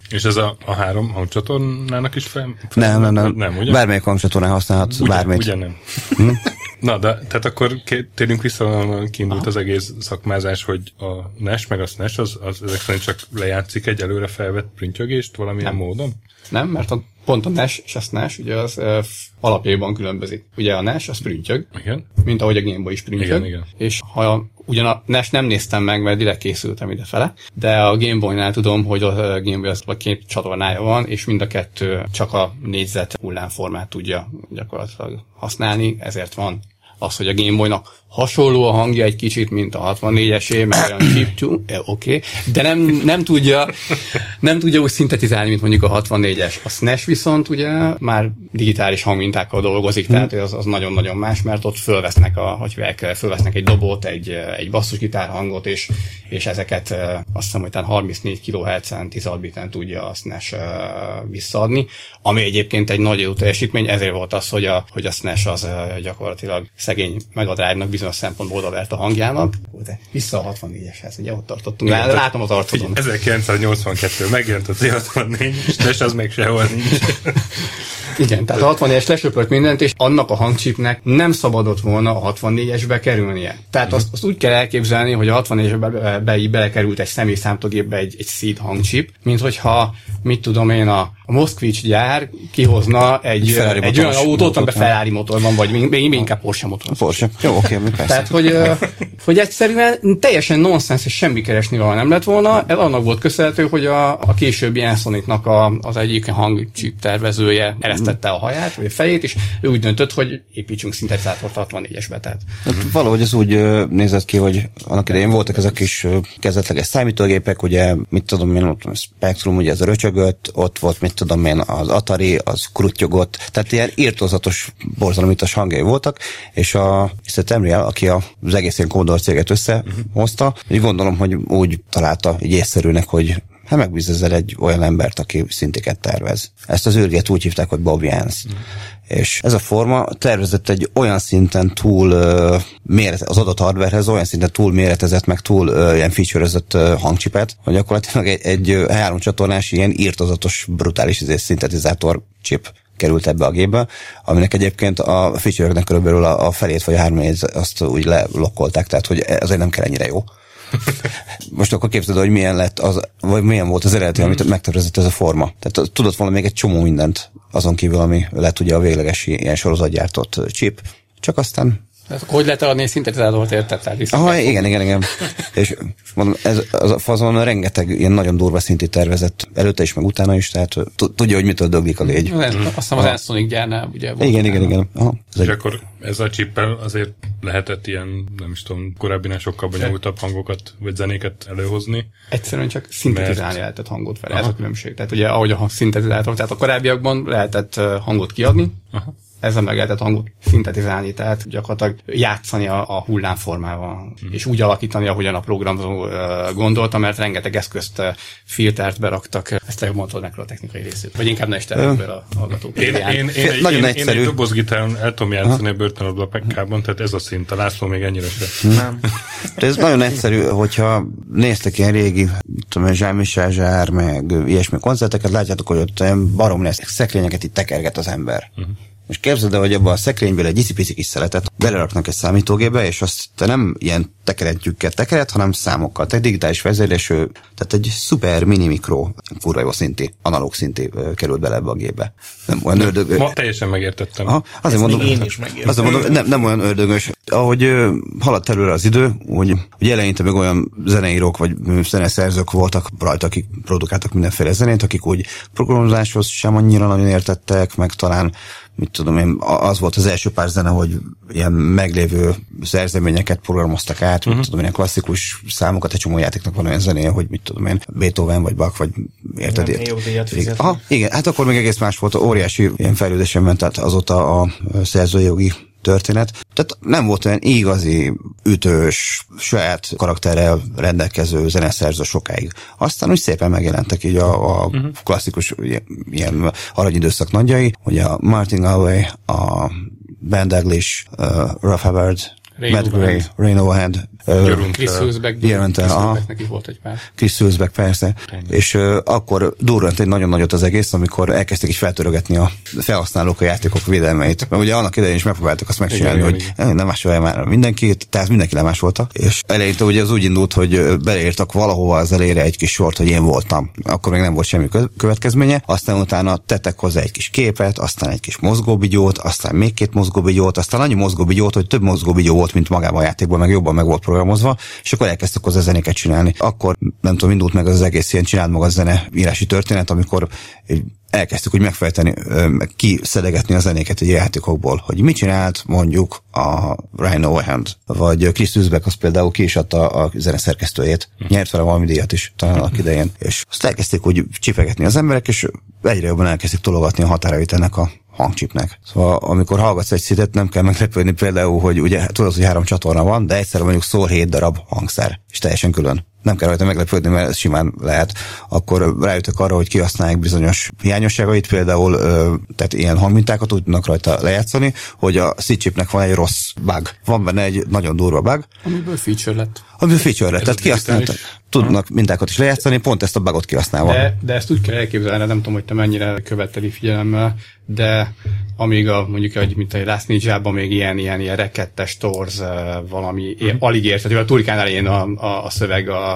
És ez a, a három hangcsatornának is fel? Nem, nem, nem. Nem, ugye? Bármelyik hangcsatornán használhatsz, Ugye, bármelyik. ugye nem. Na, de tehát akkor térjünk vissza, ahonnan kiindult az egész szakmázás, hogy a NES meg a SNES az, az ezek szerint csak lejátszik egy előre felvett printjögést valamilyen nem. módon? Nem, mert a, pont a NES és a SNES ugye az uh, alapjában különbözik. Ugye a NES az prüntjög, Igen. mint ahogy a Game Boy is prüntjög. Igen, igen. És ha ugyan a NES nem néztem meg, mert direkt készültem idefele, de a Game Boy-nál tudom, hogy a Game Boy az vagy két csatornája van, és mind a kettő csak a négyzet hullámformát tudja gyakorlatilag használni, ezért van az, hogy a Game Boy-nak hasonló a hangja egy kicsit, mint a 64-esé, meg olyan chiptune, oké, okay, de nem, nem tudja nem tudja úgy szintetizálni, mint mondjuk a 64-es. A SNES viszont ugye már digitális hangmintákkal dolgozik, tehát az, az nagyon-nagyon más, mert ott fölvesznek, a, hogy fölvesznek egy dobot, egy, egy basszusgitár hangot, és, és ezeket eh, azt hiszem, hogy talán 34 kHz-en, 16 biten tudja a SNES eh, visszaadni, ami egyébként egy nagy jó teljesítmény, ezért volt az, hogy a, hogy a SNES az eh, gyakorlatilag szegény megadrágnak bizonyos szempontból odavert a hangjának. De vissza a 64-eshez, ugye ott tartottunk. Igen, Látom az arcodon. 1982 megjelent a C64, és az meg sehol nincs. Igen, tehát a 64-es lesöpört mindent, és annak a hangchipnek nem szabadott volna a 64-esbe kerülnie. Tehát azt, azt úgy kell elképzelni, hogy a 64-esbe be, belekerült egy személyszámítógépbe egy, egy seed hangchip, mint hogyha, mit tudom én, a, a Moszkvics gyár kihozna egy, Ferrari egy olyan autót, amiben Ferrari motor van, vagy még, még inkább Porsche motor. Porsche. Jó, oké, persze. Tehát, hogy, hogy egyszerűen teljesen nonsens és semmi keresni valami nem lett volna. Ez annak volt köszönhető, hogy a, a későbbi Ensonitnak a, az egyik hangchip tervezője eresztette a haját, vagy a fejét, és ő úgy döntött, hogy építsünk szintetizátort 64-esbe. Tehát Hát valahogy ez úgy nézett ki, hogy annak idején voltak ezek ö, kezdetleges számítógépek, ugye, mit tudom én, ott a Spectrum, ugye ez a röcsög, fröcsögött, ott volt, mit tudom én, az Atari, az kruttyogott, tehát ilyen írtózatos, borzalomítos hangjai voltak, és a Mr. Aki az egész ilyen Commodore céget összehozta, így gondolom, hogy úgy találta így észszerűnek, hogy hát megbíz ezzel egy olyan embert, aki szintiket tervez. Ezt az űrgét úgy hívták, hogy Bob Jans. Mm. És ez a forma tervezett egy olyan szinten túl uh, méret, az adott hardwarehez olyan szinten túl méretezett, meg túl uh, ilyen featurezett uh, hangcsipet, hogy gyakorlatilag egy, egy három csatornás ilyen írtozatos, brutális izé, szintetizátor chip került ebbe a gépbe, aminek egyébként a feature-öknek körülbelül a, a felét vagy a három azt úgy lelokkolták, tehát hogy azért nem kell ennyire jó. Most akkor képzeld, hogy milyen lett az, vagy milyen volt az eredeti, amit megtervezett ez a forma. Tehát tudott volna még egy csomó mindent azon kívül, ami lett ugye a végleges ilyen sorozatgyártott chip, csak aztán tehát hogy lehet eladni egy szintetizátort, érted? Tehát Aha, igen, igen, igen. És mondom, ez, az a fazon rengeteg ilyen nagyon durva szinti tervezett előtte is, meg utána is, tehát tudja, hogy mitől döglik a légy. Azt hiszem az Ensonic gyárnál ugye volt. Igen, igen, igen. Aha, és egy... akkor ez a chippel azért lehetett ilyen, nem is tudom, korábbinál sokkal bonyolultabb hangokat, vagy zenéket előhozni. Egyszerűen csak szintetizálni mert... lehetett hangot fel, ez a különbség. Tehát ugye ahogy a szintetizátor, tehát a korábbiakban lehetett hangot kiadni, Aha ezzel meg lehetett hangot szintetizálni, tehát gyakorlatilag játszani a, a hullámformával, mm. és úgy alakítani, ahogyan a programozó gondolta, mert rengeteg eszközt, filtert beraktak. Ezt te mondtad meg a technikai részét. Vagy inkább ne is a hallgatók. Én, én, én, én, Nagyon én, egyszerű. Én egy dobozgitáron el tudom játszani a börtönadba pekkában, tehát ez a szint. A László még ennyire sem. Nem. De ez nagyon egyszerű, hogyha néztek ilyen régi, tudom, Jean-Michel Zsár, meg ilyesmi koncerteket, látjátok, hogy ott barom lesz, szekrényeket itt tekerget az ember. Uh-huh. És képzeld el, hogy abban a szekrényből egy icipici kis szeletet beleraknak egy számítógépbe, és azt te nem ilyen tekerentjükkel tekeret, hanem számokkal. Tehát digitális vezérlésű, tehát egy szuper mini mikro, kurva jó szinti, analóg szinti került bele ebbe a gépbe. Nem olyan ördög... Ma teljesen megértettem. Aha, azért mondom, én is Azért mondom, nem, nem olyan ördögös. Ahogy haladt előre az idő, hogy, hogy eleinte meg olyan zeneírók vagy zeneszerzők voltak rajta, akik produkáltak mindenféle zenét, akik úgy programozáshoz sem annyira nagyon értettek, meg talán mit tudom én, az volt az első pár zene, hogy ilyen meglévő szerzeményeket programoztak át, uh-huh. mit mhm. tudom én, ilyen klasszikus számokat, egy csomó játéknak van olyan zenéje, hogy mit tudom én, Beethoven vagy Bach, vagy érted? Igen, Aha, igen, hát akkor még egész más volt, óriási ilyen fejlődésen ment, tehát azóta a szerzőjogi történet. Tehát nem volt olyan igazi, ütős, saját karakterrel rendelkező zeneszerző sokáig. Aztán úgy szépen megjelentek így a, a uh-huh. klasszikus ilyen aranyidőszak nagyjai, hogy a Martin Galway, a Ben Daglish, uh, Ruff Hubbard, Matt Gray, Rain Overhead, Chris Hülsbeck, Chris is volt egy pár. Chris Hülsbeck, persze. Ennyi. És uh, akkor durrant egy nagyon nagyot az egész, amikor elkezdték is feltörögetni a felhasználók a játékok védelmeit. Mert ugye annak idején is megpróbáltak azt megcsinálni, igen, hogy igen. nem másolja már mindenkit, tehát mindenki lemásolta. És eleinte ugye az úgy indult, hogy beleírtak valahova az elére egy kis sort, hogy én voltam. Akkor még nem volt semmi következménye. Aztán utána tettek hozzá egy kis képet, aztán egy kis mozgóbigyót, aztán még két mozgóbigyót, aztán annyi mozgóbigyót, hogy több mozgóbigyó volt, mint magában a játékban, meg jobban meg volt programozva, és akkor elkezdtek hozzá zenéket csinálni. Akkor nem tudom, indult meg az egész ilyen csináld maga zene írási történet, amikor elkezdtük úgy megfejteni, kiszedegetni a zenéket egy játékokból, hogy mit csinált mondjuk a Ryan Overhand, vagy Chris Üzbeck az például ki is adta a zeneszerkesztőjét, uh-huh. nyert vele valami díjat is talán uh-huh. idején, és azt elkezdték úgy csipegetni az emberek, és egyre jobban elkezdték tologatni a határait ennek a hangcsipnek. Szóval amikor hallgatsz egy szitet, nem kell meglepődni például, hogy ugye tudod, hogy három csatorna van, de egyszerre mondjuk szól hét darab hangszer, és teljesen külön nem kell rajta meglepődni, mert ez simán lehet, akkor rájöttek arra, hogy kihasználják bizonyos hiányosságait, például tehát ilyen hangmintákat tudnak rajta lejátszani, hogy a C-chipnek van egy rossz bug. Van benne egy nagyon durva bug. Amiből feature lett. Amiből feature lett, tehát kihasználtak. Tudnak mintákat is lejátszani, pont ezt a bugot kihasználva. De, de ezt úgy kell elképzelni, nem tudom, hogy te mennyire követeli figyelemmel, de amíg a, mondjuk, hogy mint a Last ninja még ilyen, ilyen, ilyen rekettes torz, valami, mm. alig érthető, a turkán elején a, a, a szöveg a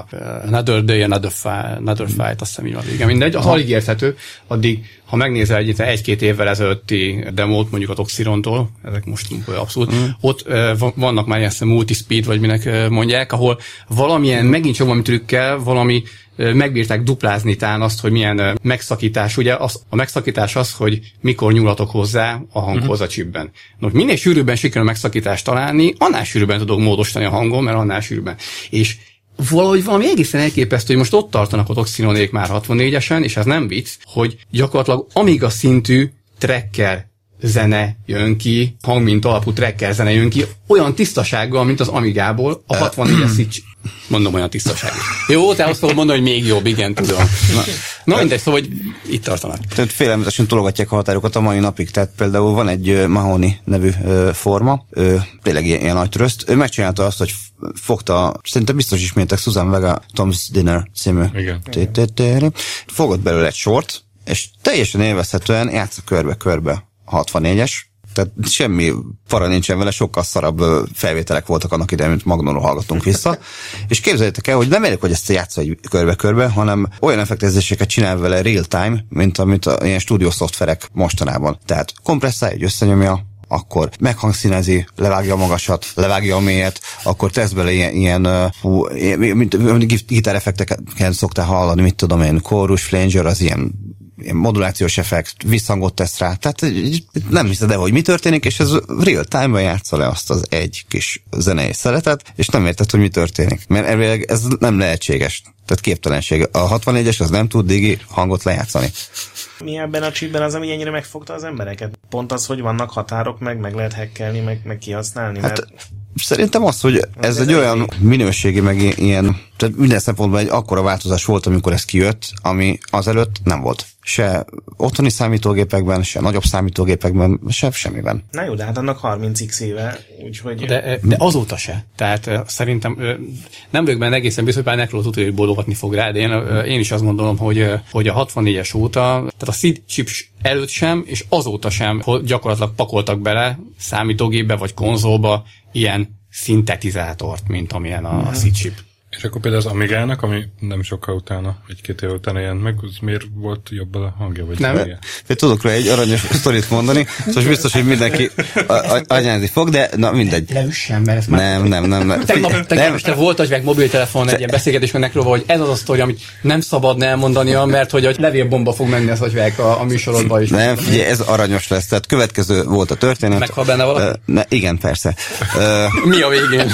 Another Day, Another Fight, Another Fight, azt hiszem így van vége. Mindegy, az alig érthető, addig, ha megnézel egy, egy-két évvel ezelőtti demót, mondjuk a Toxirontól, ezek most abszolút, mm. ott vannak már ilyen multispeed, vagy minek mondják, ahol valamilyen, megint csak valami trükkel, valami megbírták duplázni tán azt, hogy milyen megszakítás. Ugye az, a megszakítás az, hogy mikor nyúlatok hozzá a hanghoz uh-huh. a chipben. No, minél sűrűbben sikerül megszakítást találni, annál sűrűbben tudok módosítani a hangom, mert annál sűrűbben. És valahogy valami egészen elképesztő, hogy most ott tartanak a toxinonék már 64-esen, és ez nem vicc, hogy gyakorlatilag Amiga szintű tracker zene jön ki, hangmint alapú tracker zene jön ki, olyan tisztasággal, mint az Amigából, a 64-es Switch. Mondom, olyan tisztasággal. Jó, te azt fogod mondani, hogy még jobb, igen, tudom. Na, na mindegy, szóval, hogy itt tartanak. Tehát félelmetesen tologatják a határokat a mai napig. Tehát például van egy Mahoney nevű forma, ő tényleg ilyen, ilyen nagy tröszt. Ő megcsinálta azt, hogy fogta, szerintem biztos ismétek Susan Vega Tom's Dinner című. Igen. Fogott belőle egy sort, és teljesen élvezhetően játsz körbe-körbe 64-es, tehát semmi para nincsen vele, sokkal szarabb felvételek voltak annak idején, mint Magnonról hallgattunk vissza. és képzeljétek el, hogy nem elég, hogy ezt játsz egy körbe-körbe, hanem olyan effektezéseket csinál vele real time, mint amit a, ilyen stúdió szoftverek mostanában. Tehát kompresszálja, egy összenyomja, akkor meghangszínezi, levágja a magasat, levágja a mélyet, akkor tesz bele ilyen, ilyen hú, mint, mint gitáreffekteket szoktál hallani, mit tudom én, chorus, flanger, az ilyen modulációs effekt, visszhangot tesz rá, tehát nem hiszed el, hogy mi történik, és ez real time-ban játsza le azt az egy kis zenei szeletet, és nem érted, hogy mi történik. Mert elvileg ez nem lehetséges. Tehát képtelenség. A 64-es az nem tud digi hangot lejátszani. Mi ebben a chipben az, ami ennyire megfogta az embereket? Pont az, hogy vannak határok, meg meg lehet hackelni, meg, meg kihasználni, Hát, mert Szerintem az, hogy ez Ez egy olyan minőségi, meg ilyen, tehát minden szempontból egy akkora változás volt, amikor ez kijött, ami azelőtt nem volt. Se otthoni számítógépekben, se nagyobb számítógépekben, se semmiben. Na jó, de hát annak 30x éve, úgyhogy... De, de azóta se. Tehát ö, szerintem ö, nem vagyok benne egészen biztos, hogy pár tudja, hogy bólogatni fog rá, de én, én is azt gondolom, hogy, hogy a 64-es óta, tehát a SID chip előtt sem, és azóta sem hogy gyakorlatilag pakoltak bele számítógépbe vagy konzolba ilyen szintetizátort, mint amilyen a, a SID chip. És akkor például az Amigának, ami nem sokkal utána, egy-két év utána jelent meg, az miért volt jobb a hangja? Vagy Nem. Én tudok rá egy aranyos sztorit mondani, szóval biztos, hogy mindenki anyázni fog, de na mindegy. Leüssem, mert ez már... Nem, nem, nem. nem. Tegnap, nem. tegnap este volt egy meg mobiltelefon egy ilyen beszélgetés a Necroval, hogy ez az a sztori, amit nem szabadna elmondania, mert hogy a levélbomba fog menni az agyvek a, a műsorodba is. Nem, figyelj, ez aranyos lesz. Tehát következő volt a történet. Meghal benne valaki? Ne, igen, persze. Mi a végén?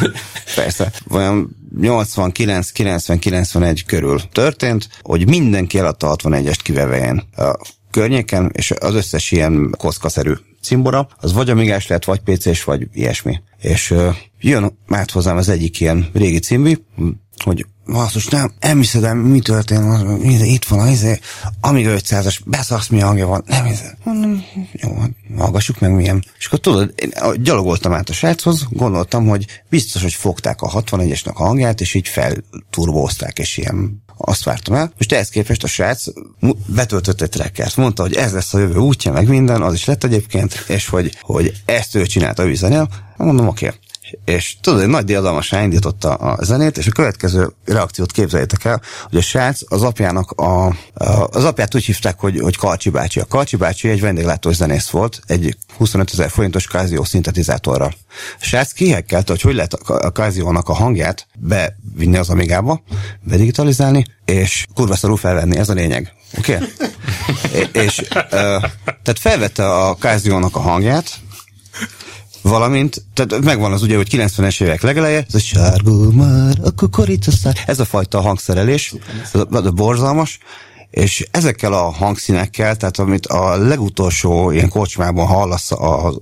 Persze. Olyan 89, 90, 91 körül történt, hogy mindenki eladta a 61-est kivéve a környéken, és az összes ilyen koszkaszerű cimbora, az vagy amigás lehet, vagy PC-s, vagy ilyesmi. És jön át hozzám az egyik ilyen régi cimbi, hogy basszus, nem, hiszed el, mi történt, itt van, izé, Amiga 500-as, beszarsz, mi hangja van, nem hiszed. Mondom, jó, hát hallgassuk meg milyen. És akkor tudod, én gyalogoltam át a sráchoz, gondoltam, hogy biztos, hogy fogták a 61-esnek a hangját, és így felturbózták, és ilyen azt vártam el. Most ehhez képest a srác betöltött egy trackert, mondta, hogy ez lesz a jövő útja, meg minden, az is lett egyébként, és hogy, hogy ezt ő csinálta a ő zenél. Mondom, oké. Okay. És tudod, egy nagy diadalmasra indította a zenét, és a következő reakciót képzeljétek el, hogy a srác az apjának a, a az apját úgy hívták, hogy, hogy Kalcsi bácsi. A Kalcsi bácsi egy vendéglátós zenész volt, egy 25 ezer forintos Casio szintetizátorral. A srác kihekkelte, hogy hogy lehet a Casio-nak a hangját bevinni az Amigába, bedigitalizálni, és kurva szarul felvenni, ez a lényeg. Oké? Okay? és ö, tehát felvette a Casio-nak a hangját, Valamint, tehát megvan az ugye, hogy 90-es évek legeleje, ez a sárgó már, a kukoricaszár, ez a fajta hangszerelés, ez a, a borzalmas, és ezekkel a hangszínekkel, tehát amit a legutolsó ilyen kocsmában hallasz a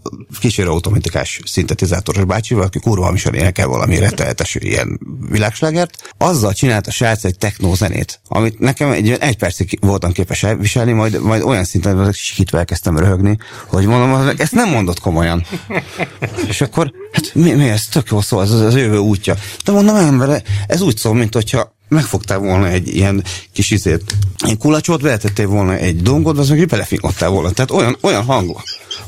kísérő automatikás szintetizátoros bácsival, aki kurva is énekel valami rettenetes ilyen világslágert, azzal csinált a srác egy techno zenét, amit nekem egy, egy percig voltam képes elviselni, majd, majd olyan szinten hogy sikítva elkezdtem röhögni, hogy mondom, ezt nem mondott komolyan. És akkor, hát mi, mi ez tök jó szó, ez az, az jövő útja. De mondom, ember, ez úgy szól, mint hogyha megfogtál volna egy ilyen kis izét, egy kulacsot, beletettél volna egy dongot, az meg belefingottál volna. Tehát olyan, olyan hang.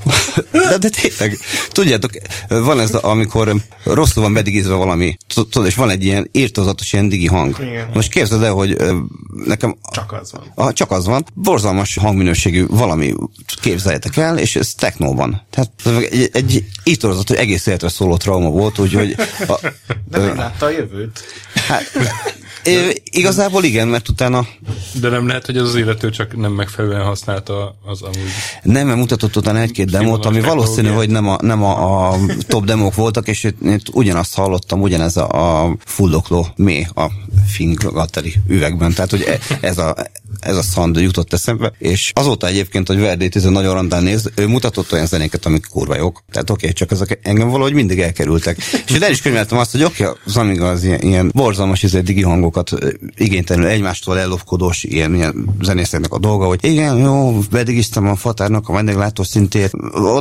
De, de tényleg, tudjátok, van ez, amikor rosszul van bedigizve valami, tudod, és van egy ilyen írtozatos ilyen digi hang. Igen. Most képzeld el, hogy nekem Csak az van. Ah, csak az van. Borzalmas hangminőségű valami képzeljétek el, és ez technóban. Tehát egy, egy ítorozat, hogy egész életre szóló trauma volt, úgyhogy... A, De meglátta a jövőt. hát, É, igazából igen, mert utána... De nem lehet, hogy az az illető csak nem megfelelően használta az amúgy... Nem, mert mutatott utána egy-két demót, ami valószínű, hogy nem a, nem a, a top demók voltak, és itt, ugyanazt hallottam, ugyanez a, a fullokló mély a Fingateri üvegben, tehát hogy e, ez a, ez a szand jutott eszembe, és azóta egyébként, hogy Verdi nagyon randán néz, ő mutatott olyan zenéket, amik kurva jók. Tehát oké, okay, csak ezek engem valahogy mindig elkerültek. És el is könyveltem azt, hogy oké, okay, az Amiga az ilyen, ilyen borzalmas izé, digi hangokat igénytelenül egymástól ellopkodós ilyen, ilyen zenészeknek a dolga, hogy igen, jó, bedigiztem a fatárnak a vendéglátó szintét,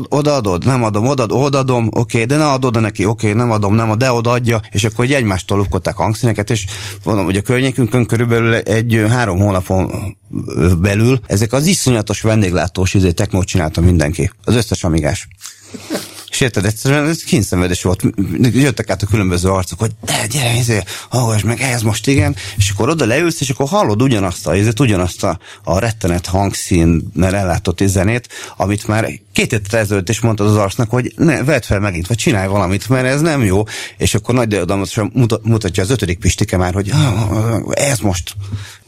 odaadod, nem adom, odaad, odaadom, oké, okay, de ne adod neki, oké, okay, nem adom, nem, ad, de odaadja, és akkor egy egymástól lopkodták hangszíneket, és mondom, hogy a környékünkön körülbelül egy három hónapon belül ezek az iszonyatos vendéglátós izé, technót csinálta mindenki. Az összes amigás. És érted, egyszerűen ez kínszenvedés volt. Jöttek át a különböző arcok, hogy de gyere, izé, hallgass meg, ez most igen, és akkor oda leülsz, és akkor hallod ugyanazt a, ezért ugyanazt a, a rettenet hangszínnel ellátott zenét, amit már két héttel ezelőtt is mondtad az arcnak, hogy ne, vedd fel megint, vagy csinálj valamit, mert ez nem jó, és akkor nagy diadalmat mutatja az ötödik pistike már, hogy ez most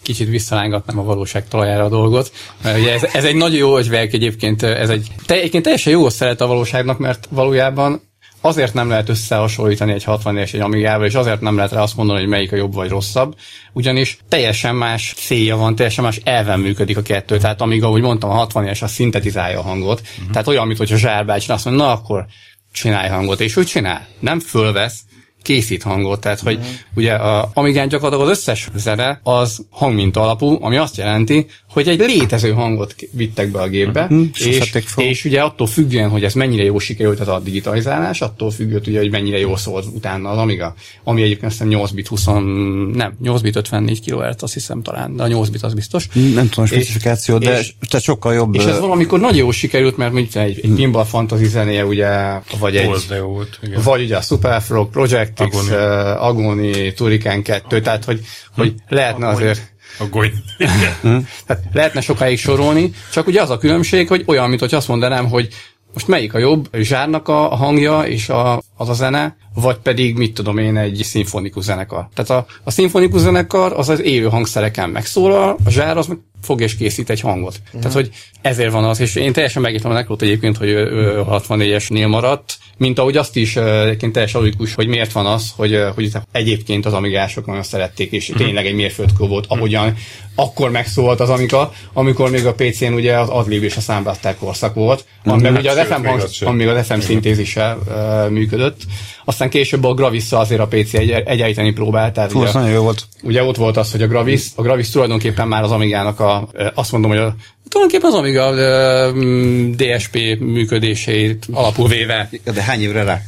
kicsit visszalángatnám a valóság talajára a dolgot. Mert ugye ez, ez egy nagyon jó ögyvelk egyébként, ez egy, te, egyébként teljesen jó szeret a valóságnak, mert valójában azért nem lehet összehasonlítani egy 60 és egy Amigával, és azért nem lehet rá azt mondani, hogy melyik a jobb vagy rosszabb, ugyanis teljesen más célja van, teljesen más elven működik a kettő. Tehát amíg, ahogy mondtam, a 60 es az szintetizálja a hangot. Uh-huh. Tehát olyan, mint hogyha zsárbács, azt mondja, na akkor csinálj hangot, és úgy csinál. Nem fölvesz, készít hangot, tehát hogy mm. ugye a Amigán gyakorlatilag az összes zene az hangminta alapú, ami azt jelenti, hogy egy létező hangot vittek be a gépbe, mm. és, és ugye attól függően, hogy ez mennyire jó sikerült ez a digitalizálás, attól függően, ugye, hogy mennyire jó szólt utána az Amiga, ami egyébként azt hiszem 8 bit 20, nem, 8 bit 54 kHz, azt hiszem talán, de a 8 bit az biztos. Nem tudom a specifikáció, de és, tehát sokkal jobb. És ez valamikor nagyon jó sikerült, mert mondjuk egy, egy pinball fantasy zenéje, ugye, vagy egy, volt, igen. vagy ugye a Superfrog Project Tactics, Agony, Agony Turikán 2, tehát hogy, hogy hm. lehetne Agony. azért Agony. tehát lehetne sokáig sorolni, csak ugye az a különbség, hogy olyan, mint hogy azt mondanám, hogy most melyik a jobb, zsárnak a hangja és a, az a zene, vagy pedig, mit tudom én, egy szimfonikus zenekar. Tehát a, a szimfonikus zenekar az az élő hangszereken megszólal, a zsár az meg fog és készít egy hangot. Mm. Tehát, hogy ezért van az, és én teljesen megértem a Nekrot egyébként, hogy 64-esnél maradt, mint ahogy azt is egyébként teljesen logikus, hogy miért van az, hogy, hogy egyébként az amigások nagyon szerették, és mm. tényleg egy mérföldkő volt, ahogyan akkor megszólalt az Amiga, amikor még a PC-n ugye az adlib és a számblázták korszak volt, ami mm. ugye az FM, hang, ami még az FM szintézissel uh, működött. Aztán később a Gravis azért a PC egy, egyállítani próbált. Tehát Fú, ugye, nagyon jó volt. Ugye ott volt az, hogy a Gravis, a Gravis tulajdonképpen már az Amigának a, azt mondom, hogy a, tulajdonképpen az Amiga a, DSP működését alapul véve. De hány évre rá?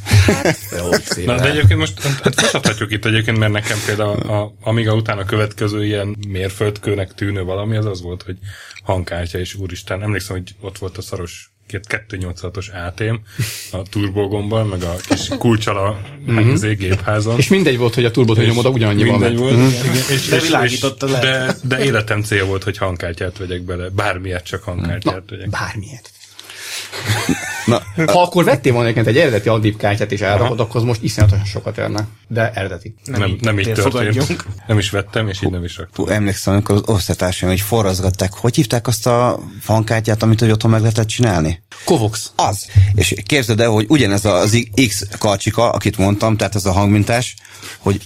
Na, de egyébként most hát folytathatjuk itt egyébként, mert nekem például a Amiga után a következő ilyen mérföldkőnek tűnő valami az az volt, hogy hangkártya, és úristen, emlékszem, hogy ott volt a szaros 286-os ATM a turbogomban, meg a kis kulcsal a mm-hmm. gépházon. És mindegy volt, hogy a turbot hogy nyomod, ugyanannyi van. Mindegy volt. Mm-hmm. És, de világította le. De, de életem cél volt, hogy hangkártyát vegyek bele. Bármiért csak hangkártyát vegyek. Bármiért. Na, ha akkor vettél volna egy eredeti Adib kártyát és elrakod, akkor az most iszonyatosan sokat érne. De eredeti. Nem, nem, nem így történt. Fogadjunk. Nem is vettem, és így nem is raktam. Emlékszem, amikor az osztatársaim, hogy forrazgatták, hogy hívták azt a hangkártyát, amit hogy otthon meg lehetett csinálni? Kovox. Az. És képzeld el, hogy ugyanez az X karcsika, akit mondtam, tehát ez a hangmintás, hogy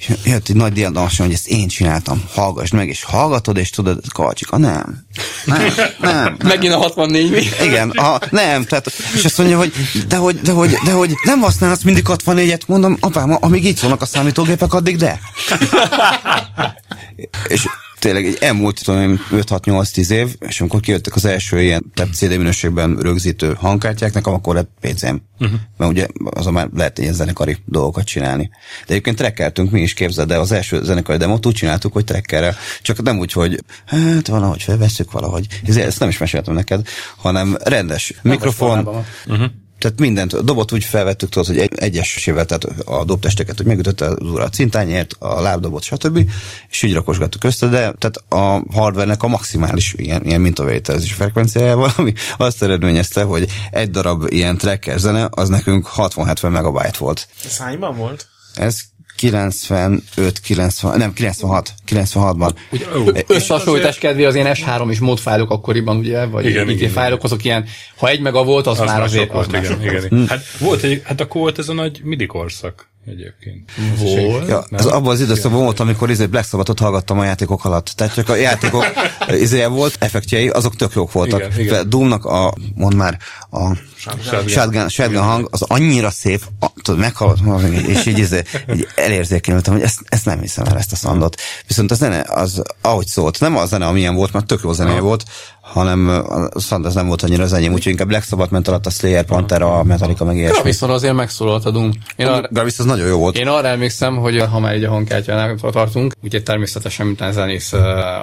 és jött egy nagy diadalmas, hogy ezt én csináltam, hallgass meg, és hallgatod, és tudod, Kalcsika, nem. Nem, nem. Megint a 64 mi? Igen, a, nem, tehát, és azt mondja, hogy de hogy, de hogy, de hogy nem használsz mindig 64-et, mondom, apám, amíg itt vannak a számítógépek, addig de. és tényleg egy elmúlt, tudom 5-6-8-10 év, és amikor kijöttek az első ilyen tehát CD minőségben rögzítő hangkártyák, nekem akkor lett PC-m. Uh-huh. Mert ugye azon már lehet ilyen zenekari dolgokat csinálni. De egyébként trekkeltünk mi is, képzeld, de az első zenekari demót úgy csináltuk, hogy trekkerrel. Csak nem úgy, hogy hát valahogy felveszük valahogy. Ezt nem is meséltem neked, hanem rendes mikrofon, uh-huh tehát mindent, a dobot úgy felvettük, tudod, hogy egy, egyesével, tehát a dobtesteket, hogy megütötte az ura a cintányért, a lábdobot, stb. És így rakosgattuk össze, de tehát a hardvernek a maximális ilyen, ilyen mintavételezés frekvenciájával, ami azt eredményezte, hogy egy darab ilyen tracker zene, az nekünk 60-70 megabyte volt. Ez hányban volt? Ez 95, 90, nem, 96, 96-ban. Ugye, összehasonlítás kedvé az ilyen S3 és modfájlok akkoriban, ugye, vagy Igen, igen, igen, fájlok, azok ilyen, ha egy mega volt, az, Az már azért volt, az igen, igen. volt. Hát, volt egy, hát akkor volt ez a nagy midi korszak egyébként. Volt. Ja, ez abban az időszakban volt, amikor izé Black Sabbath-ot hallgattam a játékok alatt. Tehát csak a játékok izé volt, effektjei, azok tök jók voltak. Igen, igen. Doomnak a, mond már, a Shotgun. shotgun, hang, az annyira szép, a, tudod, meghallott, és így, izé, így elérzékenyültem, hogy ezt, ezt nem hiszem el, ezt a szandot. Viszont a zene, az, ahogy szólt, nem a zene, amilyen volt, mert tök jó zenéje volt, hanem a az nem volt annyira az enyém, úgyhogy inkább Black Sabbath ment alatt a Slayer, Pantera, a Metallica, meg ilyesmi. Viszont azért megszólalt a Doom. Én arra, Gravis az nagyon jó volt. én arra emlékszem, hogy ha már így a hangkártyánál tartunk, ugye természetesen, mint zenész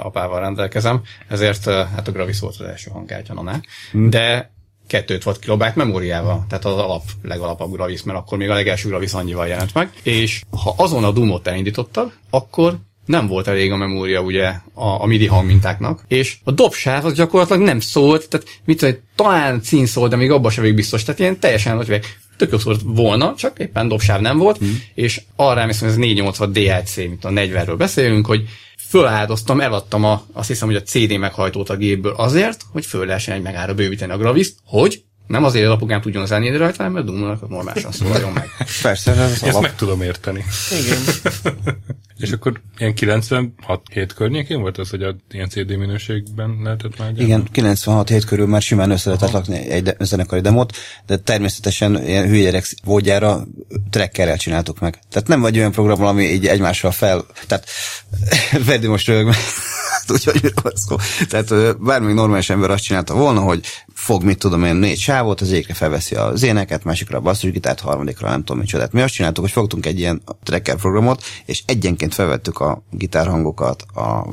apával rendelkezem, ezért hát a Gravis volt az első hangkártyanonál. Hmm. De 2 watt kilobájt memóriával, tehát az alap, legalapabb Gravis, mert akkor még a legelső Gravis annyival jelent meg, és ha azon a Doomot elindítottad, akkor nem volt elég a memória ugye a, a MIDI hangmintáknak, és a dobsáv az gyakorlatilag nem szólt, tehát mit tudom, talán cín szólt, de még abban sem biztos, tehát ilyen teljesen, hogy tök jó szólt volna, csak éppen dobsáv nem volt, mm. és arra emlékszem, hogy ez 480 DLC, mint a 40-ről beszélünk, hogy föláldoztam, eladtam a, azt hiszem, hogy a CD meghajtót a gépből azért, hogy föl lehessen egy megára bővíteni a Graviszt, hogy nem azért, hogy apukám tudjon zenélni rajta, hanem mert Dumnak normálisan szólaljon meg. Persze, ez az Ezt alap. meg tudom érteni. Igen. És akkor ilyen 96-7 környékén volt az, hogy a ilyen CD minőségben lehetett már gyártani? Igen, 96 hét körül már simán össze lehetett lakni egy de, zenekari demót, de természetesen ilyen hülye gyerek módjára trackerrel csináltuk meg. Tehát nem vagy olyan program, ami így egymással fel... Tehát Freddy most rög meg. Úgyhogy miről szó. Tehát bármilyen normális ember azt csinálta volna, hogy fog, mit tudom én, négy sávot, az egyikre felveszi a zéneket, másikra a basszusgitárt, harmadikra nem tudom micsodát. Mi azt csináltuk, hogy fogtunk egy ilyen tracker programot, és egyenként felvettük a gitárhangokat, a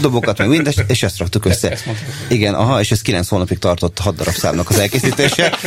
dobokat, meg mindezt, és ezt raktuk össze. ezt. Igen, aha, és ez 9 hónapig tartott 6 darab számnak az elkészítése.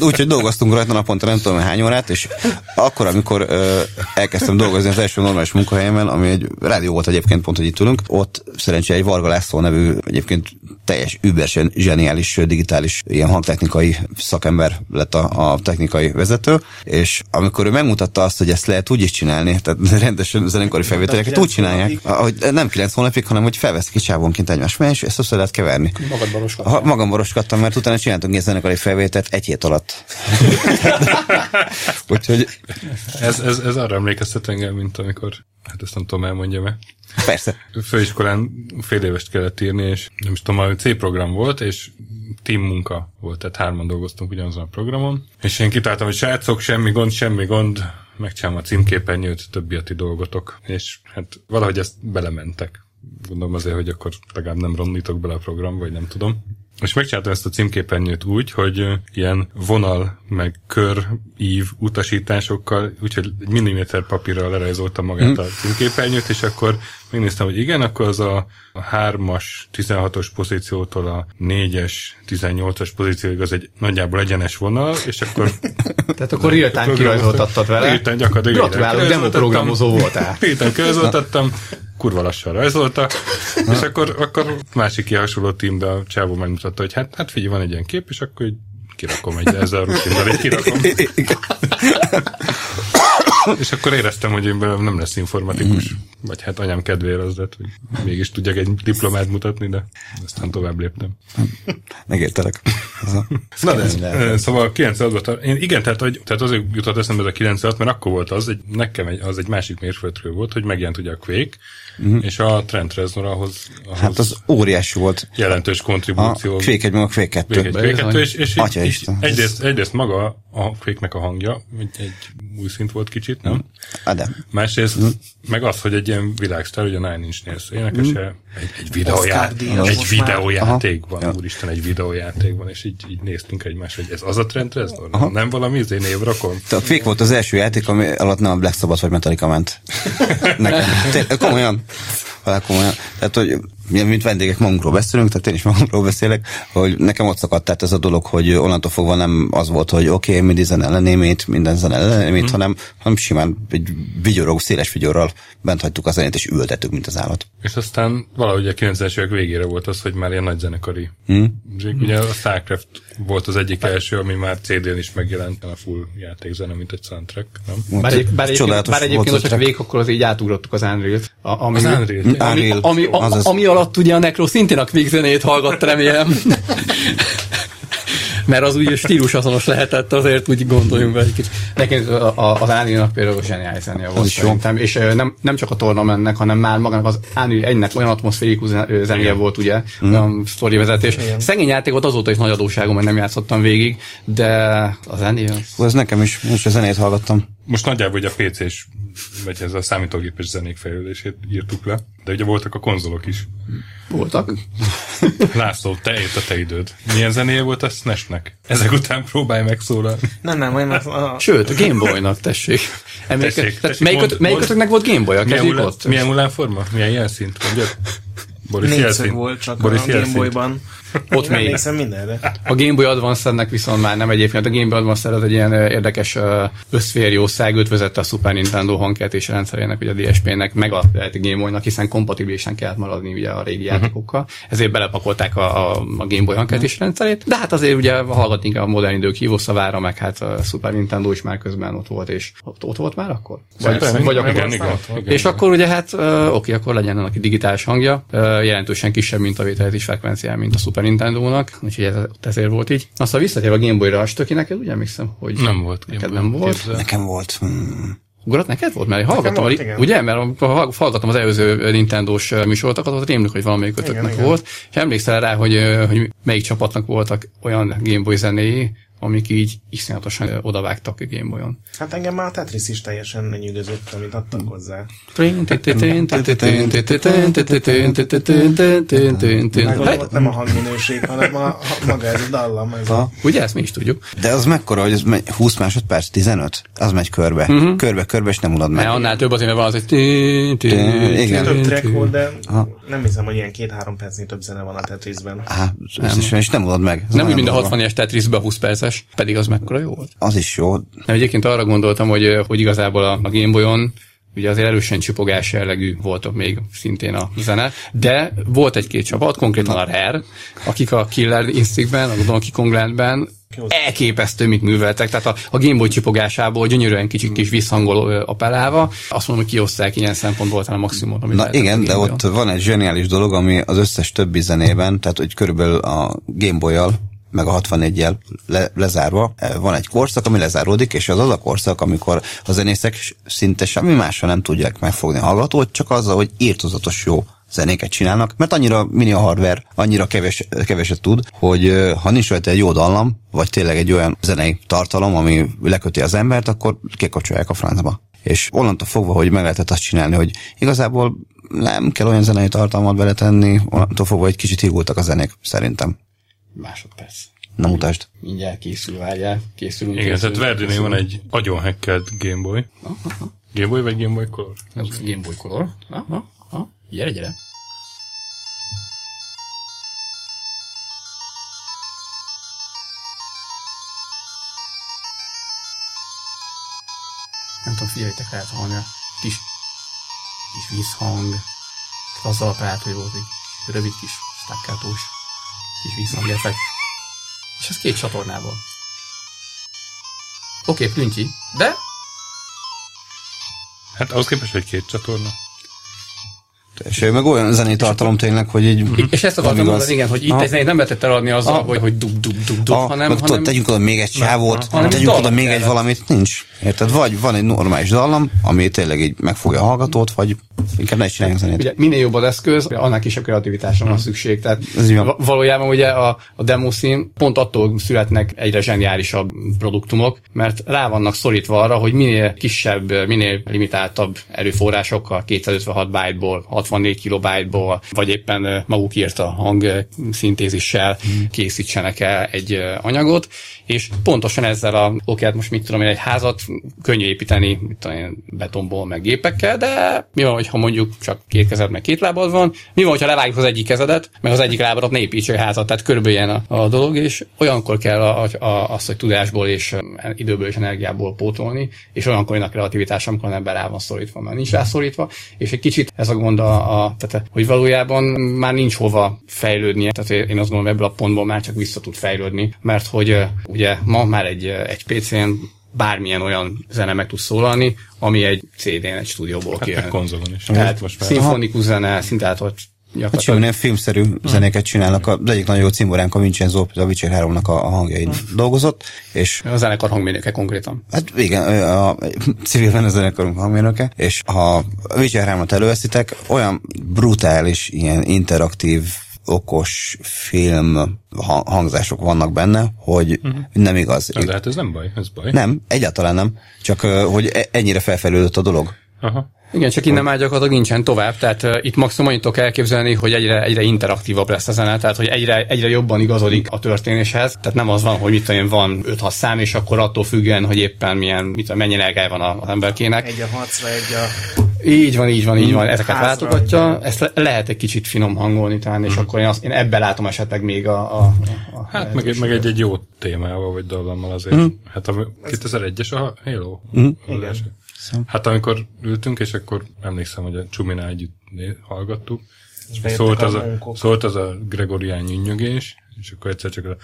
Úgyhogy dolgoztunk rajta naponta nem tudom hány órát, és akkor, amikor ö, elkezdtem dolgozni az első normális munkahelyemen, ami egy rádió volt egyébként, pont, hogy itt ülünk, ott szerencsére egy Varga László nevű egyébként teljes über zseniális digitális ilyen hangtechnikai szakember lett a, a technikai vezető, és amikor ő megmutatta azt, hogy ezt lehet úgy is csinálni, tehát rendesen zenekari felvételeket úgy csinálják, hogy nem 9 hónapig, hanem hogy felveszik egy csávonként egymás mellé, és ezt össze lehet keverni. Magad baroskatál. Ha, magam boroskodtam, mert utána csináltunk egy zenekari felvételt egy hét alatt. Úgyhogy Ez, ez, ez arra emlékeztet engem, mint amikor, hát ezt nem tudom elmondjam e persze. Főiskolán fél évest kellett írni, és nem is tudom, C program volt, és team munka volt, tehát hárman dolgoztunk ugyanazon a programon, és én kitáltam, hogy srácok, semmi gond, semmi gond, megcsinálom a címképernyőt, többi a ti dolgotok, és hát valahogy ezt belementek. Gondolom azért, hogy akkor legalább nem rondítok bele a programba, vagy nem tudom. És megcsináltam ezt a címképernyőt úgy, hogy ilyen vonal, meg kör, ív utasításokkal, úgyhogy egy milliméter papírral lerajzoltam magát a címképernyőt, és akkor megnéztem, hogy igen, akkor az a, a 3-as, 16-os pozíciótól a 4-es, 18-as pozícióig az egy nagyjából egyenes vonal, és akkor Tehát akkor real-time kirajzoltattad vele. Real-time gyakorlatilag Gratulálok, demoprogramozó voltál. Héten kirajzoltattam, kurva lassan rajzolta, és akkor, akkor másik ilyen hasonló tímbe a csávó megmutatta, hogy hát, hát figyelj, van egy ilyen kép, és akkor így kirakom egy ezzel a rutinnal, egy kirakom. és akkor éreztem, hogy én belőlem nem lesz informatikus. Vagy hát anyám kedvére az lett, hogy mégis tudjak egy diplomát mutatni, de aztán tovább léptem. Megértelek. A- Na de, eh, szóval 96 ban én igen, tehát, hogy, tehát azért jutott eszembe ez a 96, mert akkor volt az, egy, nekem egy, az egy másik mérföldkő volt, hogy megjelent ugye a Quake, uh-huh. és a Trent Reznor ahhoz, ahhoz Hát az óriási volt. jelentős A kontribúció. Quake 1 meg a Quake 2. Quake 1, Quake 2, és, és így, így, egyrészt, egyrészt maga a Quake-nek a hangja, egy, egy új szint volt kicsit, nem? Ah, de. Másrészt meg az, hogy egy ilyen világsztár, ugye a Nine Inch Nails énekese, egy, egy, egy most már. videójátékban, Aha. úristen, egy videójátékban, és így, így néztünk egymásra, hogy ez az a Trent Reznor? Nem valami, ez én névrakon? Te a Quake volt az első játék, ami alatt nem a Black Sabbath vagy Metallica ment. Nekem. Komolyan. Halál komolyan. Tehát, hogy mi, mint vendégek magunkról beszélünk, tehát én is magunkról beszélek, hogy nekem ott szakadt tehát ez a dolog, hogy onnantól fogva nem az volt, hogy oké, okay, mi zene ellenémét, minden zene ellenémét, hmm. hanem, hanem simán egy vigyorog, széles vigyorral bent hagytuk a zenét, és ültettük, mint az állat. És aztán valahogy a 90-es évek végére volt az, hogy már ilyen nagy zenekari. Hmm. Ugye a Starcraft volt az egyik első, ami már CD-n is megjelent, a full játékzene, mint egy soundtrack, nem? Bár, egy, bár egyébként, bár egyébként csak végig, akkor azért így átugrottuk az Unreal-t. A, ami, Az Unreal. ami, Unreal, ami, a, azaz. ami alatt ugye a Necro szintén a Quick zenét hallgatta, remélem. Mert az úgy stílus azonos lehetett, azért úgy gondoljunk be egy kicsit. Nekem a- a- az Unreal-nak például zseniális zenéje volt is jó. szerintem, és nem, nem csak a tornamentnek, hanem már magának az Unreal egynek olyan atmoszférikus zenéje volt, ugye, Mhm. olyan sztori vezetés. Szegény játékot azóta is nagy adóságom, mert nem játszottam végig, de az Unreal az ez nekem is, most a zenét hallgattam. Most nagyjából hogy a PC-s, vagy ez a számítógépes zenék fejlődését írtuk le, de ugye voltak a konzolok is. voltak. László, te ért a te időd. Milyen zenéje volt a SNES-nek? Ezek után próbálj megszólalni. Nem, nem, majd már a, Sőt, a Gameboy-nak, tessék. Emléke, Tessék, tessék, tessék, melyiköt, mond- melyikötöknek volt Gameboy? Milyen, ott? milyen hullámforma? Milyen jelszint? Mondjad? Boris négyszög jelszint. volt csak Boris a Game jelszint. Boy-ban. Ott Én még. emlékszem mindenre. A Game Boy Advance-nek viszont már nem egyébként. A Game Boy Advance az egy ilyen érdekes összférjószág, őt vezette a Super Nintendo hangkeltési rendszerének, ugye a DSP-nek, meg a lehet, Game Boy-nak, hiszen kompatibilisen kellett maradni ugye a régi játékokkal. Ezért belepakolták a, a, a Game Boy hangkeltési rendszerét. De hát azért ugye hallgatni inkább a modern idők hívószavára, meg hát a Super Nintendo is már közben ott volt, és ott, ott volt már akkor? Vagy, Szerintem, vagy akkor igen, igen, igen. és akkor ugye hát, oké, akkor legyen annak egy digitális hangja, jelentősen kisebb mintavételet is frekvenciál, mint a Super Nintendo-nak, úgyhogy ez, ezért volt így. Aztán visszatérve a Game Boy-ra, Stöki, neked ugye emlékszem, hogy Nem volt. Neked Game nem Boy, volt? képzel. Nekem volt. Hmm. Ugrott neked volt? Mert hallgattam, volt, a- ugye? Mert ha hallgattam az előző Nintendo-s műsorokat, ott rémlik, hogy valamelyik ötöknek igen. volt, és emlékszel rá, hogy, hogy melyik csapatnak voltak olyan Game Boy zenéi, amik így iszonyatosan odavágtak a Game Boy-on. Hát engem már a Tetris is teljesen lenyűgözött, amit adtak hozzá. Nem a hangminőség, hanem a, maga ez a dallam. Ez a, Ha. Ugye, ezt mi is tudjuk. De az mekkora, hogy ez megy, 20 másodperc, 15? Az megy körbe. Uh-huh. Körbe, körbe, és nem unod meg. Annál több azért, mert van az, hogy... igen. több track volt, de nem hiszem, hogy ilyen két-három percnél több zene van a Tetrisben. Összesen, és nem unod meg. Nem úgy, mint a durva. 60-es Tetrisben 20 perces, pedig az mekkora jó volt. Az is jó. Nem, egyébként arra gondoltam, hogy, hogy igazából a, a Game Boy-on ugye azért erősen csipogás jellegű voltak még szintén a zene, de volt egy-két csapat, konkrétan a Rare, akik a Killer Instinctben, a Donkey Kong Landben elképesztő, mit műveltek. Tehát a, a Game Boy csipogásából gyönyörűen kicsit kis visszhangol ö, appellálva. Azt mondom, hogy kioszták ilyen szempontból talán a maximumot, amit Na igen, de ott van egy zseniális dolog, ami az összes többi zenében, tehát hogy körülbelül a Game Boy-jal, meg a 64-jel le, lezárva, eh, van egy korszak, ami lezáródik, és az az a korszak, amikor a zenészek szinte semmi mással nem tudják megfogni a hallgatót, csak azzal, hogy írtozatos jó zenéket csinálnak, mert annyira mini a hardware, annyira keves, keveset tud, hogy eh, ha nincs rajta egy jó dallam, vagy tényleg egy olyan zenei tartalom, ami leköti az embert, akkor kikapcsolják a francba. És onnantól fogva, hogy meg lehetett azt csinálni, hogy igazából nem kell olyan zenei tartalmat beletenni, onnantól fogva, hogy kicsit hígultak a zenék, szerintem. Másodperc. Nem utasd. Mindjárt készül, várjál. Készülünk. Igen, készülünk, tehát Verdinél van egy agyon hackelt Game Boy. Game Boy vagy Game Boy Color? Ez Game Boy Color. Aha, aha. Gyere, gyere. Nem tudom, figyeljétek lehet hallani a kis, kis vízhang. Az alapját, hogy volt egy rövid kis staccátós kis vízhang effekt. És ez két csatornából. Oké, okay, plüntyi, de Hát ahhoz képest, hogy két csatorna. És ő meg olyan zenei tartalom tényleg, hogy így... És ezt akartam mondani, igen, hogy itt egy nem lehetett eladni azzal, Aha. hogy, hogy dub, dub, dub, dub, Ah, hanem, meg tudod, hanem tegyünk oda még egy sávot, tegyünk oda még egy valamit, nincs. Érted? Vagy van egy normális dallam, ami tényleg így megfogja a hallgatót, vagy inkább ne csináljunk zenét. ugye minél jobb az eszköz, annál kisebb kreativitásra van szükség. Tehát valójában ugye a, a demo szín pont attól születnek egyre zseniálisabb produktumok, mert rá vannak szorítva arra, hogy minél kisebb, minél limitáltabb erőforrásokkal, 256 byte-ból, 64 kilobájtból, vagy éppen maguk írt a hang ö, szintézissel készítsenek el egy anyagot, és pontosan ezzel a, oké, hát most mit tudom én, egy házat könnyű építeni, mit tudom én, betonból, meg gépekkel, de mi van, ha mondjuk csak két kezed, meg két lábad van, mi van, ha levágjuk az egyik kezedet, meg az egyik lábadat ne építs egy házat, tehát körülbelül ilyen a, a dolog, és olyankor kell a, a, azt, hogy tudásból és időből és energiából pótolni, és olyankor jön a kreativitás, amikor az ember rá van szorítva, mert nincs rá szorítva, és egy kicsit ez a gond a, a, a tehát, hogy valójában már nincs hova fejlődnie, tehát én azt gondolom ebből a pontból már csak vissza tud fejlődni, mert hogy ugye ma már egy, egy PC-n bármilyen olyan zene meg tud szólalni, ami egy CD-n, egy stúdióból hát kijön. konzolon is. Tehát most szimfonikus zene, szinte hogy Hát ilyen filmszerű zenéket csinálnak. Az egyik nagyon jó cimboránk, a Vincenzo, a Witcher 3-nak a, a hangjain dolgozott, és A zenekar hangmérnöke konkrétan. Hát igen, a, civilben a zenekarunk hangmérnöke, és ha a Witcher 3-at előveszitek, olyan brutális, ilyen interaktív okos film ha- hangzások vannak benne, hogy uh-huh. nem igaz. De hát ez nem baj, ez baj. Nem, egyáltalán nem. Csak hogy e- ennyire felfelődött a dolog. Aha. Igen, csak innen már gyakorlatilag nincsen tovább, tehát uh, itt maximum annyit tudok elképzelni, hogy egyre, egyre interaktívabb lesz a zene, tehát hogy egyre, egyre jobban igazodik a történéshez, tehát nem az van, hogy mit tudom én, van 5-6 szám, és akkor attól függően, hogy éppen milyen, mit tudom, mennyi energiája van az emberkének. Egy a harcra, egy a... Így van, így van, így van, ezeket Házra, váltogatja, ezt le- lehet egy kicsit finom hangolni talán, és akkor én, azt, én ebben látom esetleg még a... a, a Hát meg, egy- meg egy, egy jó témával, vagy dallammal azért. Mm. Hát a 2001-es a Halo. Mm. Igen. Hát amikor ültünk, és akkor emlékszem, hogy a Csuminál együtt hallgattuk, és szólt az, a, szólt az a gregorián nyűnyögés, és akkor egyszer csak a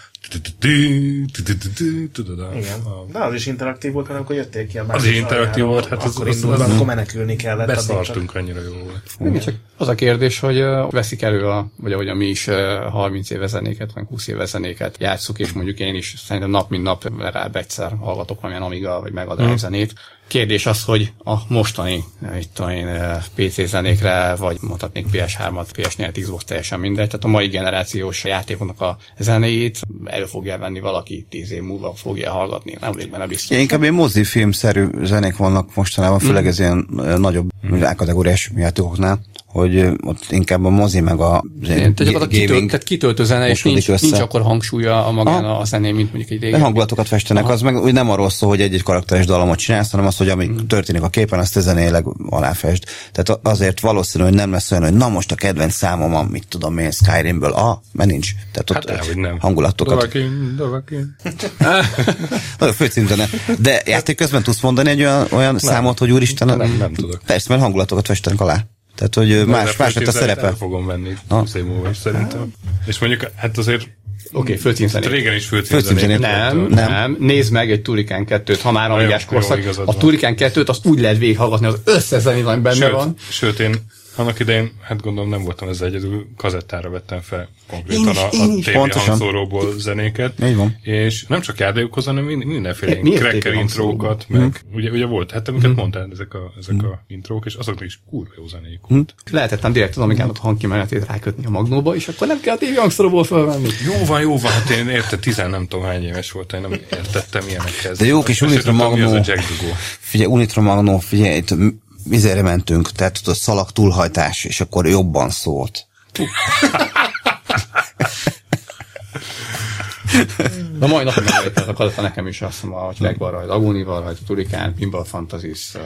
tudod, a, Igen. a, De az is interaktív volt, mert amikor jöttél ki a Az másik is interaktív volt, hát az- akkor az- az- amikor menekülni kellett. beszartunk, annyira jó volt. Igen, csak az a kérdés, hogy veszik elő, a, vagy ahogy mi is uh, 30 éve zenéket, vagy 20 éve zenéket játszuk, és mondjuk én is szerintem nap mint nap legalább egyszer hallgatok valamilyen Amiga, vagy Mega Drive zenét. Kérdés az, hogy a mostani, itt én, uh, PC zenékre, vagy mondhatnék PS3-at, PS4, Xbox, teljesen mindegy, tehát a mai generációs játékoknak a zenéjét elő fogja venni valaki, 10 év múlva fogja hallgatni, nem vagyok benne biztos. Ja, inkább ilyen mozifilmszerű zenék vannak mostanában, főleg ez ilyen ö, nagyobb A-kategóriás játékoknál, hogy ott inkább a mozi meg a tehát, a kitölt, gaming tehát kitöltő zene, és nincs, össze. nincs akkor hangsúlya a magán Aha. a zenén, mint mondjuk egy régen. hangulatokat festenek, az meg úgy nem arról szól, hogy egy-egy karakteres dallamot csinálsz, hanem az, hogy ami Mm. történik a képen, azt te zenéleg aláfest. Tehát a- azért valószínű, hogy nem lesz olyan, hogy na most a kedvenc számom a, mit tudom én, Skyrimből, ah, mert nincs. Tehát ott Hát nem. hangulatokat. Dovakin, Dovakin. Nagyon főcímzene. De játék közben tudsz mondani egy olyan, olyan számot, hogy úristen, Nem, nem tudok. Persze, mert hangulatokat festenek alá. Tehát, hogy ö, más, más lett a szerepe. El fogom venni Na. 20 év múlva is szerintem. És mondjuk, hát azért Oké, okay, főcímzenét. régen is Főcímzenét. főcímzenét Nem, nem, Nem. Nézd meg egy Turikán 2-t, ha már amigás jó, korszak. igazad A. Turikán 2-t azt úgy lehet végighallgatni, az összes zenét, ami benne Sőt, van. sőt, én annak idején, hát gondolom nem voltam ezzel egyedül, kazettára vettem fel konkrétan Én is, a, a is. TV Pontosan. hangszóróból zenéket. Így van. És nem csak játékokhoz, hanem mind- mindenféle Mi- miért cracker intrókat, meg ugye, ugye volt, hát amiket mondtál, ezek a, ezek a intrók, és azoknak is kurva jó zenéjük volt. Lehetetlen direkt az Amigának a hangkimenetét rákötni a magnóba, és akkor nem kell a TV hangszóróból felvenni. Jó van, jó van, hát én érte, tizen nem tudom hány éves volt, én nem értettem ilyenekhez. De jó kis mi a Magnó. Figyelj, Unitra Magnó, figyelj, itt vizére mentünk, tehát tudod, szalag túlhajtás, és akkor jobban szólt. De mai napon megvetett a nekem is azt hiszem, hogy Legbar rajta, Agónival rajta, Turikán, Pinball Fantasys, uh,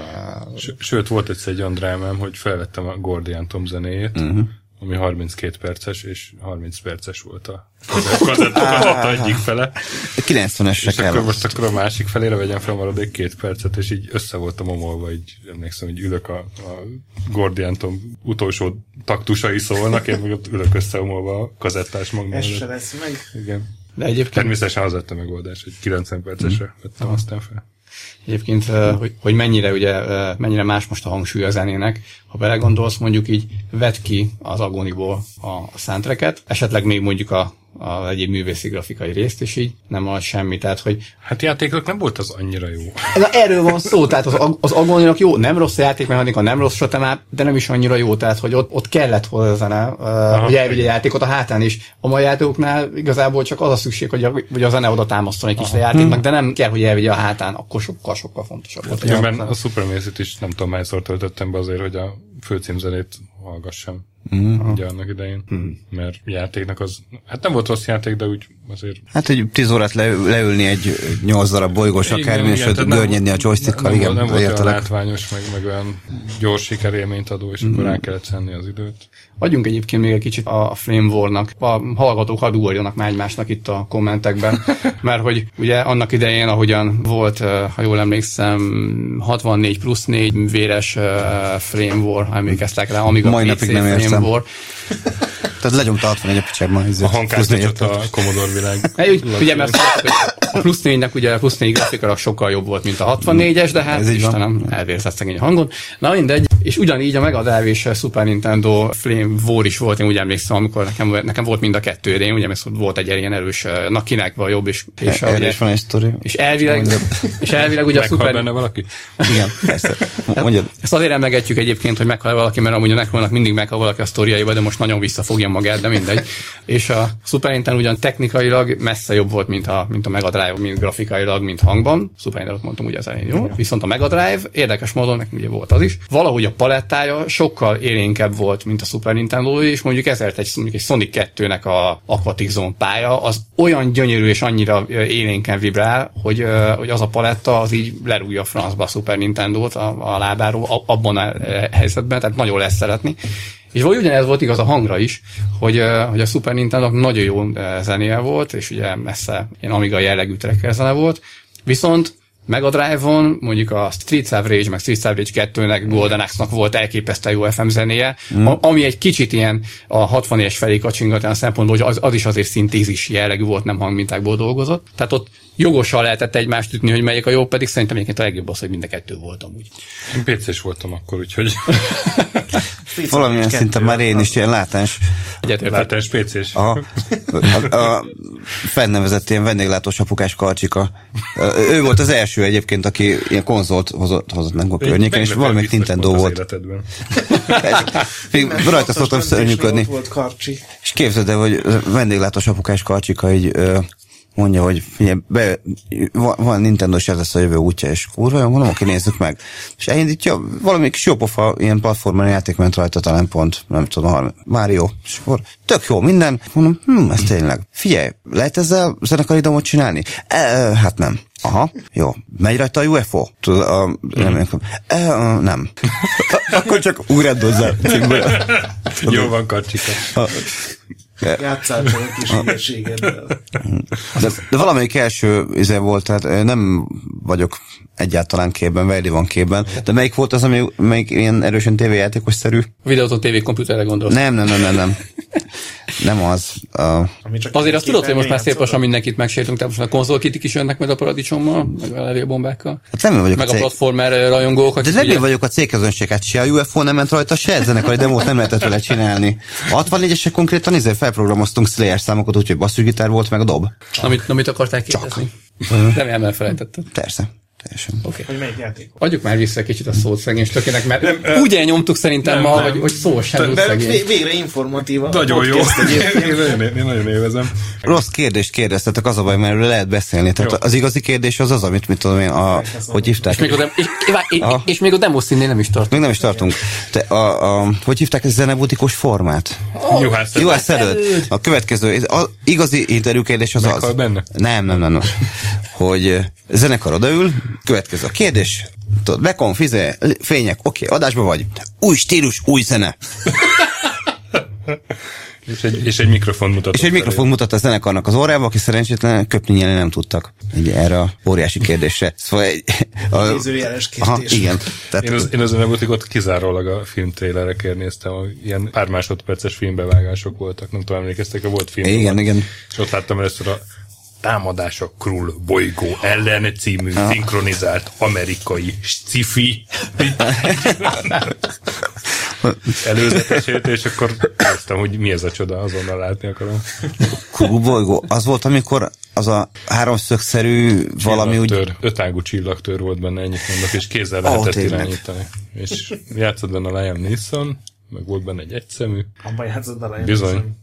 Sőt, volt egyszer egy olyan drámám, hogy felvettem a Gordian Tom zenéjét, uh-huh. Ami 32 perces, és 30 perces volt a kazetta, egyik fele. 90-esre És kell. akkor most akkor a másik felére vegyem fel maradék két percet, és így össze voltam omolva, így emlékszem, hogy ülök a, a Gordian Tom utolsó taktusai szólnak, én meg ott ülök összeomolva a kazettás magnó Ez se lesz meg. Igen. de egyébként Természetesen az lett a megoldás, hogy 90 percesre vettem aztán fel. Egyébként, eh, hogy, hogy mennyire, ugye, eh, mennyire más most a hangsúly a zenének. Ha belegondolsz, mondjuk így vedd ki az agoniból a soundtracket, esetleg még mondjuk a, a egyéb művészi grafikai részt, és így nem az semmi. Tehát, hogy Hát játékok nem volt az annyira jó. Na, erről van szó, tehát az, az agoninak jó, nem rossz a játékmechanika, nem rossz sotemáp, de nem is annyira jó, tehát hogy ott, ott kellett hozzá uh, hogy elvigye a játékot a hátán is. A mai játékoknál igazából csak az a szükség, hogy a, hogy a zene oda támasztson egy kis a játéknak, de nem kell, hogy elvigye a hátán, akkor sokkal, sokkal fontosabb volt. Különben a Supermaze-it is nem tudom hányszor töltöttem be azért, hogy a főcímzenét hallgassam. Mm. ugye annak idején, mm. mert játéknak az, hát nem volt rossz játék, de úgy azért... Hát egy 10 órát le, leülni egy 8 darab bolygós akármi, és görnyedni a joystickkal, igen. Nem volt olyan látványos, meg, meg olyan gyors sikerélményt adó, és mm. akkor rá kellett szenni az időt. Adjunk egyébként még egy kicsit a Flame War-nak, a hallgatók hadd ugorjanak már egymásnak itt a kommentekben, mert hogy ugye annak idején, ahogyan volt, ha jól emlékszem, 64 plusz 4 véres Flame War, emlékeztek rá, amíg a Mai PC nem Flame értem. War. Tehát legyomta 61 a picsában. A hangkártyát a Commodore világ. ugye, mert a plusz 4-nek ugye a plusz 4 grafikailag sokkal jobb volt, mint a 64-es, de hát Ez Istenem, elvérzett szegény hangon. Na mindegy, és ugyanígy a Mega Drive és a Super Nintendo Flame War is volt, én úgy emlékszem, amikor nekem, nekem volt mind a kettő, de én ugye volt egy ilyen erős, na kinek van jobb, és, és, a, ugye, van egy sztori. És elvileg, és elvileg ugye a Super... benne valaki? Igen, persze. Mondjad. Ezt azért emlegetjük egyébként, hogy meghal valaki, mert amúgy a Necronnak mindig meghal valaki a sztoriaiba, de most nagyon visszafogja magát, de mindegy. És a Super Nintendo ugyan technikailag messze jobb volt, mint a, mint a Mega Drive, mint grafikailag, mint hangban. Super Nintendo mondtam ugye az elején, jó? Viszont a Mega Drive, érdekes módon nekem ugye volt az is. Valahogy a palettája sokkal élénkebb volt, mint a Super Nintendo, és mondjuk ezért egy, mondjuk egy Sonic 2-nek a Aquatic Zone pálya, az olyan gyönyörű és annyira élénken vibrál, hogy, hogy az a paletta az így lerúgja a francba a Super Nintendo-t a, a lábáról abban a helyzetben, tehát nagyon lesz szeretni. És vagy ugyanez volt igaz a hangra is, hogy, hogy a Super nintendo nagyon jó zenéje volt, és ugye messze ilyen Amiga jellegű zene volt, viszont Mega Drive-on, mondjuk a Street of Rage, meg Street of Rage 2-nek, Golden Axe-nak volt elképesztő jó FM zenéje, mm. ami egy kicsit ilyen a 60 es felé kacsingat olyan szempontból, hogy az, az is azért szintézis jellegű volt, nem hangmintákból dolgozott. Tehát ott jogosan lehetett egymást ütni, hogy melyik a jó, pedig szerintem egyébként a legjobb az, hogy mind a kettő voltam úgy. Én pc voltam akkor, úgyhogy... Valamilyen szinten már én is ilyen látás. Látás PC-s. A, a, a fennnevezett ilyen vendéglátós apukás karcsika. Ő volt az első egyébként, aki ilyen konzolt hozott, hozott meg a környéken, és valamelyik Nintendo volt. Még rajta szoktam szörnyűködni. És képzeld el, hogy vendéglátós apukás karcsika így mondja, hogy figyelj, be, van Nintendo és ez lesz a jövő útja, és kurva jó, mondom, oké, nézzük meg. És elindítja, valami kis jópofa ilyen platformon játék ment rajta talán pont, nem tudom, Mario, és akkor tök jó minden. Mondom, hm, ez tényleg. Figyelj, lehet ezzel zenekari domot csinálni? E, hát nem. Aha, jó. Megy rajta a UFO? Tudod, a, nem, nem. E, nem. Akkor csak ugrádozzál. Jó van, kacsika. Játszál csak egy kis hülyeségeddel. De, de valamelyik első izé volt, tehát nem vagyok egyáltalán képben, Vejli van képben. De melyik volt az, ami melyik ilyen erősen tévéjátékos-szerű? Videóton tévé komputerre gondolsz. Nem, nem, nem, nem, nem. Nem az. A... Azért azt tudod, hogy most már szép lassan mindenkit megsértünk, tehát most a konzolkitik is jönnek meg a paradicsommal, meg a levélbombákkal. Hát nem vagyok meg a, cég... a platformer rajongók. De nem vagyok a cégközönséget, se a UFO nem ment rajta, se zenekari demót nem lehetett vele csinálni. A 64-esek konkrétan izé felprogramoztunk Slayer számokat, úgyhogy basszusgitár volt, meg a dob. Na mit, na mit akarták kérdezni? Csak. Nem elfelejtetted. Persze teljesen. Okay. Hogy melyik játék? Adjuk már vissza kicsit a szót szegény tökének, mert nem, úgy elnyomtuk szerintem nem, ma, nem. hogy, hogy szó sem de, szegény. Végre informatív. Nagyon jó. én, nagyon, én nagyon élvezem. Rossz kérdést kérdeztetek, az a baj, mert lehet beszélni. Tehát jó. az igazi kérdés az az, amit mit tudom én, a, hogy hívták. És még, a, dem, és, és, a, és még a demo színnél nem is tartunk. Még nem is tartunk. Te, a, a, hogy hívták ez zenebutikus formát? Oh, Juhász, Juhász előtt. A következő, az igazi interjú kérdés az Meghal az. benne? Nem, nem, nem, nem. hogy zenekar odaül, következő a kérdés, tudod, bekom, fizé, fények, oké, okay, adásban vagy. Új stílus, új zene. És egy, és egy mikrofon mutat. És egy mikrofon mutat a zenekarnak az órába, aki szerencsétlen köpni nyelni nem tudtak. Egy, erre a óriási kérdésre. Szóval egy... A, kérdés. Aha, igen. Tehát, én az, én az Enebutikot kizárólag a filmtrélerekért néztem, ilyen pár másodperces filmbevágások voltak, nem tudom, emlékeztek, volt film. Igen, igen. És ott láttam először a Támadás a Krull bolygó ellen című szinkronizált amerikai sci-fi előzetesét, és akkor néztem, hogy mi ez a csoda, azonnal látni akarom. Krull bolygó, az volt, amikor az a háromszögszerű valami úgy... Ötágú csillagtör volt benne, ennyit mondok, és kézzel lehetett oh, irányítani. És játszott benne a Liam Neeson, meg volt benne egy egyszemű. Abban játszott a Liam Bizony.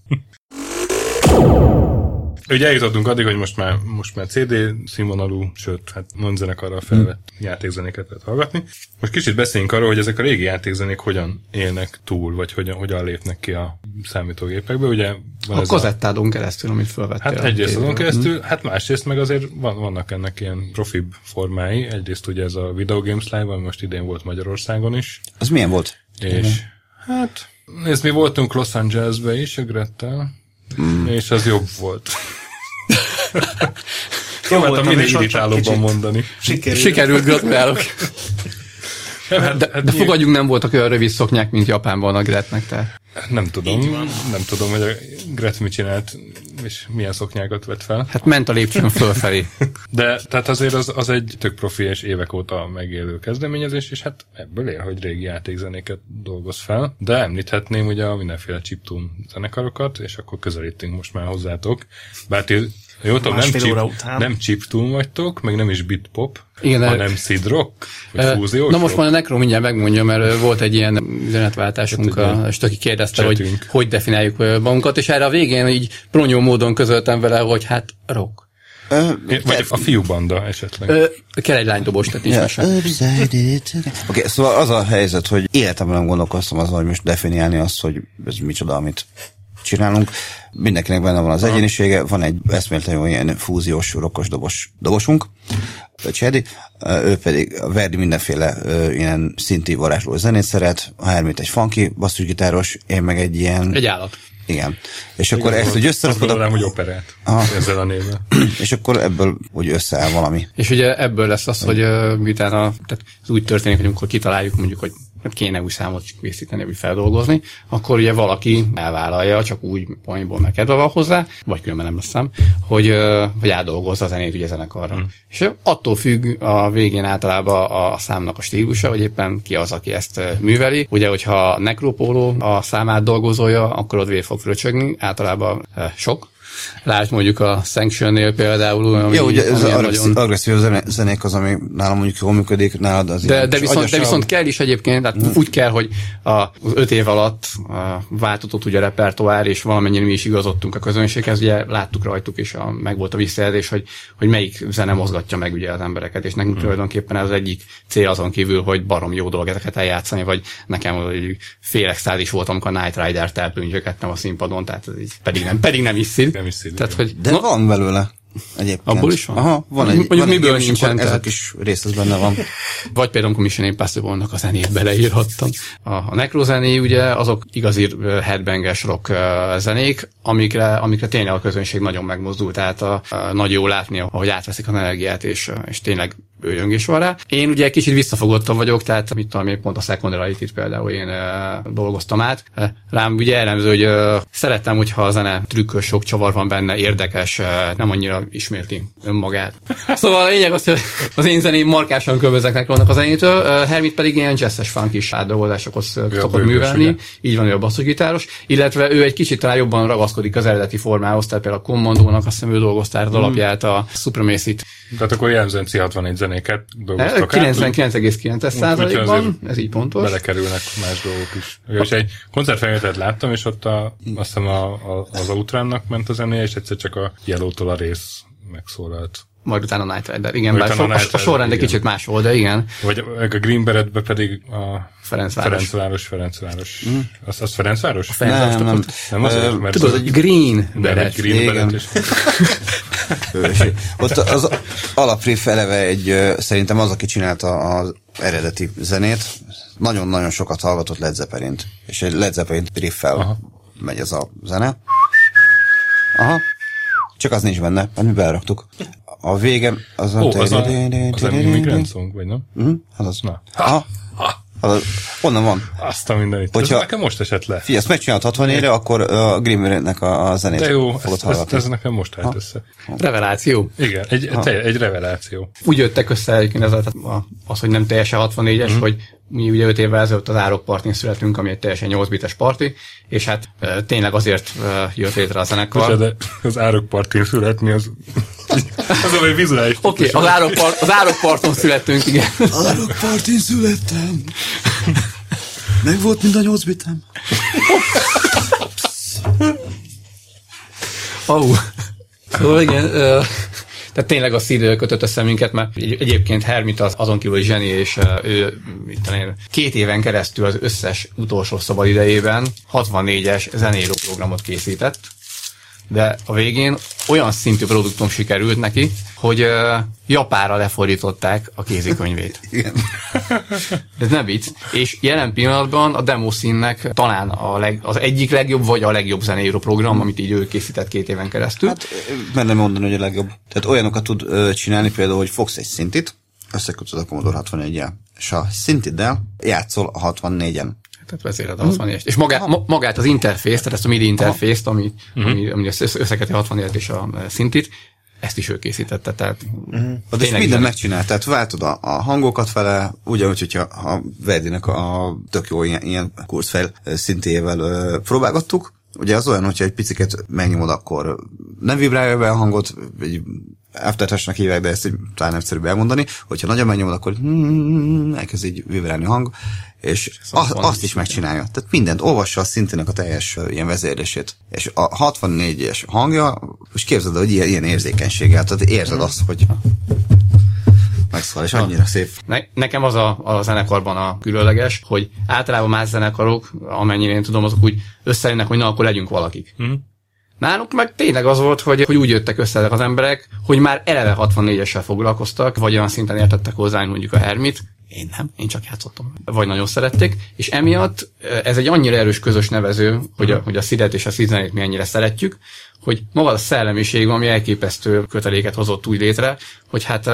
Ugye eljutottunk addig, hogy most már, most már CD színvonalú, sőt, hát non-zenekarral felvett hmm. játékzenéket lehet hallgatni. Most kicsit beszéljünk arról, hogy ezek a régi játékzenék hogyan élnek túl, vagy hogyan, hogyan lépnek ki a számítógépekbe. Ugye van a kazettádon keresztül, amit felvettél. Hát egyrészt azon keresztül, hmm. hát másrészt meg azért van, vannak ennek ilyen profibb formái. Egyrészt ugye ez a Video Games Live, ami most idén volt Magyarországon is. Az milyen volt? És Igen. hát, nézd, mi voltunk Los Angelesbe is, a Grettel, mm. és az jobb volt. Próbáltam minél irritálóbban mondani. Sikerült. Sikerült, gratulálok. Hát, de, hát de fogadjunk, nem voltak olyan rövid szoknyák, mint Japánban a Gretnek, tehát. Nem tudom, nem tudom, hogy a Gret mit csinált, és milyen szoknyákat vett fel. Hát ment a lépcsőn fölfelé. De tehát azért az, az egy tök profi és évek óta megélő kezdeményezés, és hát ebből ér, hogy régi játékzenéket dolgoz fel. De említhetném ugye a mindenféle chiptune zenekarokat, és akkor közelítünk most már hozzátok. Bár ti jó, tudom, nem, chip, után. nem chiptune vagytok, meg nem is bitpop, Igen, hanem seed rock, vagy fúziós Na most már a Necro mindjárt megmondja, mert volt egy ilyen üzenetváltásunk, hát, és aki kérdezte, csetünk. hogy hogy definiáljuk magunkat, és erre a végén így pronyó módon közöltem vele, hogy hát rock. Ö, Vagy a fiú banda esetleg. Ö, kell egy lánydobos, tehát nincs Oké, okay, szóval az a helyzet, hogy életemben nem gondolkoztam azon, hogy most definiálni azt, hogy ez micsoda, amit csinálunk. Mindenkinek benne van az egyénisége, van egy eszméletlen jó ilyen fúziós, rokkos dobos, dobosunk, a Csedi, ő pedig Verdi mindenféle ilyen szinti varázsló zenét szeret, a Hermit egy funky basszusgitáros, én meg egy ilyen... Egy állat. Igen. És akkor ezt, hogy összerakod... Azt hogy operát ezzel a névvel. És akkor ebből hogy összeáll valami. És ugye ebből lesz az, hogy uh, miután a, tehát ez úgy történik, hogy amikor kitaláljuk mondjuk, hogy kéne új számot készíteni, vagy feldolgozni, akkor ugye valaki elvállalja, csak úgy poénból meg kedve van hozzá, vagy különben nem lesz szám, hogy, hogy átdolgozza a zenét ugye zenekarra. Mm. És attól függ a végén általában a számnak a stílusa, hogy éppen ki az, aki ezt műveli. Ugye, hogyha Necropolo a számát dolgozója, akkor ott végig fog fröcsögni, általában sok, Lásd mondjuk a Sanction-nél például. Ami, Jó, ugye ez az nagyon... agresszív zenék az, ami nálam mondjuk jól működik, nálad az de, de, viszont, de viszont kell is egyébként, tehát hmm. úgy kell, hogy az öt év alatt változott ugye a repertoár, és valamennyire mi is igazodtunk a közönséghez, ugye láttuk rajtuk, és a, meg volt a visszajelzés, hogy, hogy melyik zene mozgatja meg ugye az embereket, és nekünk hmm. tulajdonképpen ez az egyik cél azon kívül, hogy barom jó dolog ezeket eljátszani, vagy nekem hogy fél is voltam, amikor a Night Rider-t elpüncsögettem a színpadon, tehát ez így, pedig nem, pedig nem is szín. Nem is szín. Tehát, hogy, De no, van belőle. Egyébként. Abból is van? Aha, van egy, Mondjuk van miből egy nincsen. Ezek is részt az benne van. Vagy például, amikor Mission Impossible-nak a zenét beleírhattam. A, a Necro zené ugye azok igazi headbanges rock zenék, amikre, amikre tényleg a közönség nagyon megmozdult, tehát a, a nagy jó látni, ahogy átveszik a energiát, és, és tényleg bőjöngés van rá. Én ugye kicsit visszafogottam vagyok, tehát mit tudom én, pont a Secondary-t például én e, dolgoztam át. Rám ugye jellemző, hogy e, szerettem, hogyha a zene trükkös, sok csavar van benne, érdekes, e, nem annyira ismétli önmagát. Szóval a lényeg az, hogy az én zeném markásan különböznek vannak a zenétől, Hermit pedig ilyen jazzes funk is átdolgozásokhoz szokott művelni, ugye? így van ő a basszusgitáros, illetve ő egy kicsit talán jobban ragaszkodik az eredeti formához, tehát például a Commandónak azt hiszem ő dolgoztál az mm. alapját, a Supremacy-t. Tehát akkor jellemzően C61 zenéket dolgoztak 99,9 százalékban, ez így pontos. Belekerülnek más dolgok is. És egy koncertfelvételt láttam, és ott a, azt hiszem a, a, az Outrunnak ment a zenéje, és egyszer csak a Yellow-tól a rész megszólalt. Majd utána a Night Rider, igen, bár a, a, a sorrend egy kicsit más volt, de igen. Vagy a Green Beretbe pedig a Ferencváros. Ferencváros, Ferencváros. Mm. Az, az Ferencváros? A Ferencváros nem, nem, nem azért, mert Tudod, egy Green Beret. Green igen. Beret Ott az alapriff eleve egy, szerintem az, aki csinálta az eredeti zenét, nagyon-nagyon sokat hallgatott Led Zeppelin-t, és egy Led Zeppelin riffel megy ez a zene. Aha. Csak az nincs benne, mert mi beraktuk. A vége az a... Ó, az a, az a Immigrant Song, vagy nem? Mhm, az az. Na. Aha. Az, onnan van. Azt a mindenit. Hogyha, ez nekem most esett le. Figyelj, ezt megcsinálod 64 re akkor a Grimmernek a, a zenét De jó, fogod ez, ez, ez, nekem most állt össze. Reveláció. Igen, egy, te, egy reveláció. Úgy jöttek össze egyébként ez az, az, hogy nem teljesen 64-es, mm. hogy mi ugye 5 évvel ezelőtt az Árok partin születünk, ami egy teljesen 8 bites parti, és hát e, tényleg azért e, jött létre a zenekar. De az Árok partin születni az, az a vizuális. Oké, okay, az, árok part, az Árok parton születtünk, igen. Árok partin születtem. Meg volt mind a 8 bitem. Oh. Szóval igen, tehát tényleg a szíd kötött össze minket, mert egy, egyébként Hermit az azon kívül zseni, és ő mit tudom két éven keresztül az összes utolsó szabad idejében 64-es zenélő programot készített, de a végén olyan szintű produktum sikerült neki, hogy uh, japára lefordították a kézikönyvét. Igen. Ez nem vicc. És jelen pillanatban a demo színnek talán a leg, az egyik legjobb, vagy a legjobb zeneíró program, amit így ő készített két éven keresztül. Hát, mert nem mondani, hogy a legjobb. Tehát olyanokat tud ö, csinálni, például, hogy fogsz egy szintit, összekötöd a Commodore 64-jel, és a szintiddel játszol a 64-en. Tehát vezéred a 60 És magát, ma, magát az interfészt, tehát ezt a MIDI interfészt, ami, uh-huh. ami, ami összeköti a 60 és a szintit, ezt is ő készítette, tehát uh-huh. És minden megcsinált, tehát váltod a, a hangokat vele, ugyanúgy, hogyha a Verdinek a tök jó ilyen, ilyen kurzfejl szintével uh, próbálgattuk, Ugye az olyan, hogyha egy picit megnyomod, akkor nem vibrálja be a hangot, egy aftertouch hívják, de ezt így talán egyszerűbb elmondani, hogyha nagyon megnyomod, akkor hmm, elkezd így vibrálni a hang, és az, azt is megcsinálja. Tehát mindent, olvassa a szintének a teljes ilyen vezérlését. És a 64-es hangja, és képzeld, hogy ilyen, ilyen érzékenységgel, tehát érzed azt, hogy megszól, és annyira szép. Ne, nekem az a, a zenekarban a különleges, hogy általában más zenekarok, amennyire én tudom, azok úgy összejönnek, hogy na, akkor legyünk valakik. Mm. Náluk meg tényleg az volt, hogy, hogy úgy jöttek össze ezek az emberek, hogy már eleve 64-essel foglalkoztak, vagy olyan szinten értettek hozzá, mondjuk a Hermit, én nem, én csak játszottam. Vagy nagyon szerették, és emiatt ez egy annyira erős közös nevező, hogy a, hogy a szidet és a szizenét mi ennyire szeretjük, hogy maga a szellemiség, ami elképesztő köteléket hozott úgy létre, hogy hát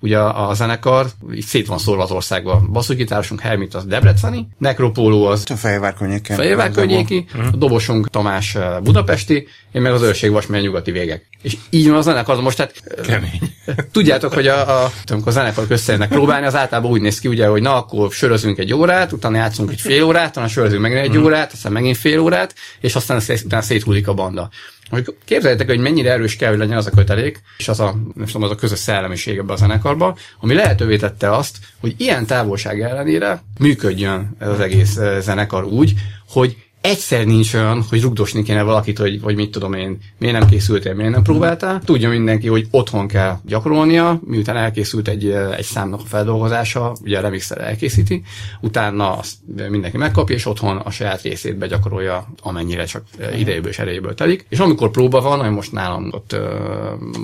ugye a, a zenekar így szét van szólva az országban. Basszusgitárosunk Hermit az Debreceni, Nekropóló az a Fejvár környéki, Fejvár környéki a dobosunk Tamás Budapesti, én meg az őrség Vasmely nyugati végek. És így van a zenekar, most hát Kemény. tudjátok, hogy a, a, amikor a zenekarok összejönnek próbálni, az általában úgy néz ki, ugye, hogy na, akkor sörözünk egy órát, utána játszunk egy fél órát, utána sörözünk meg egy órát, aztán megint fél órát, és aztán utána széthullik a banda. Hogy képzeljétek, hogy mennyire erős kell, hogy legyen az a kötelék, és az a, nem tudom, az a közös szellemiség ebbe a zenekarba, ami lehetővé tette azt, hogy ilyen távolság ellenére működjön ez az egész eh, zenekar úgy, hogy egyszer nincs olyan, hogy rugdosni kéne valakit, hogy, hogy mit tudom én, miért nem készültél, miért nem próbáltál. Tudja mindenki, hogy otthon kell gyakorolnia, miután elkészült egy, egy számnak a feldolgozása, ugye a remixer elkészíti, utána azt mindenki megkapja, és otthon a saját részét begyakorolja, amennyire csak idejéből és erejéből telik. És amikor próba van, hogy most nálam ott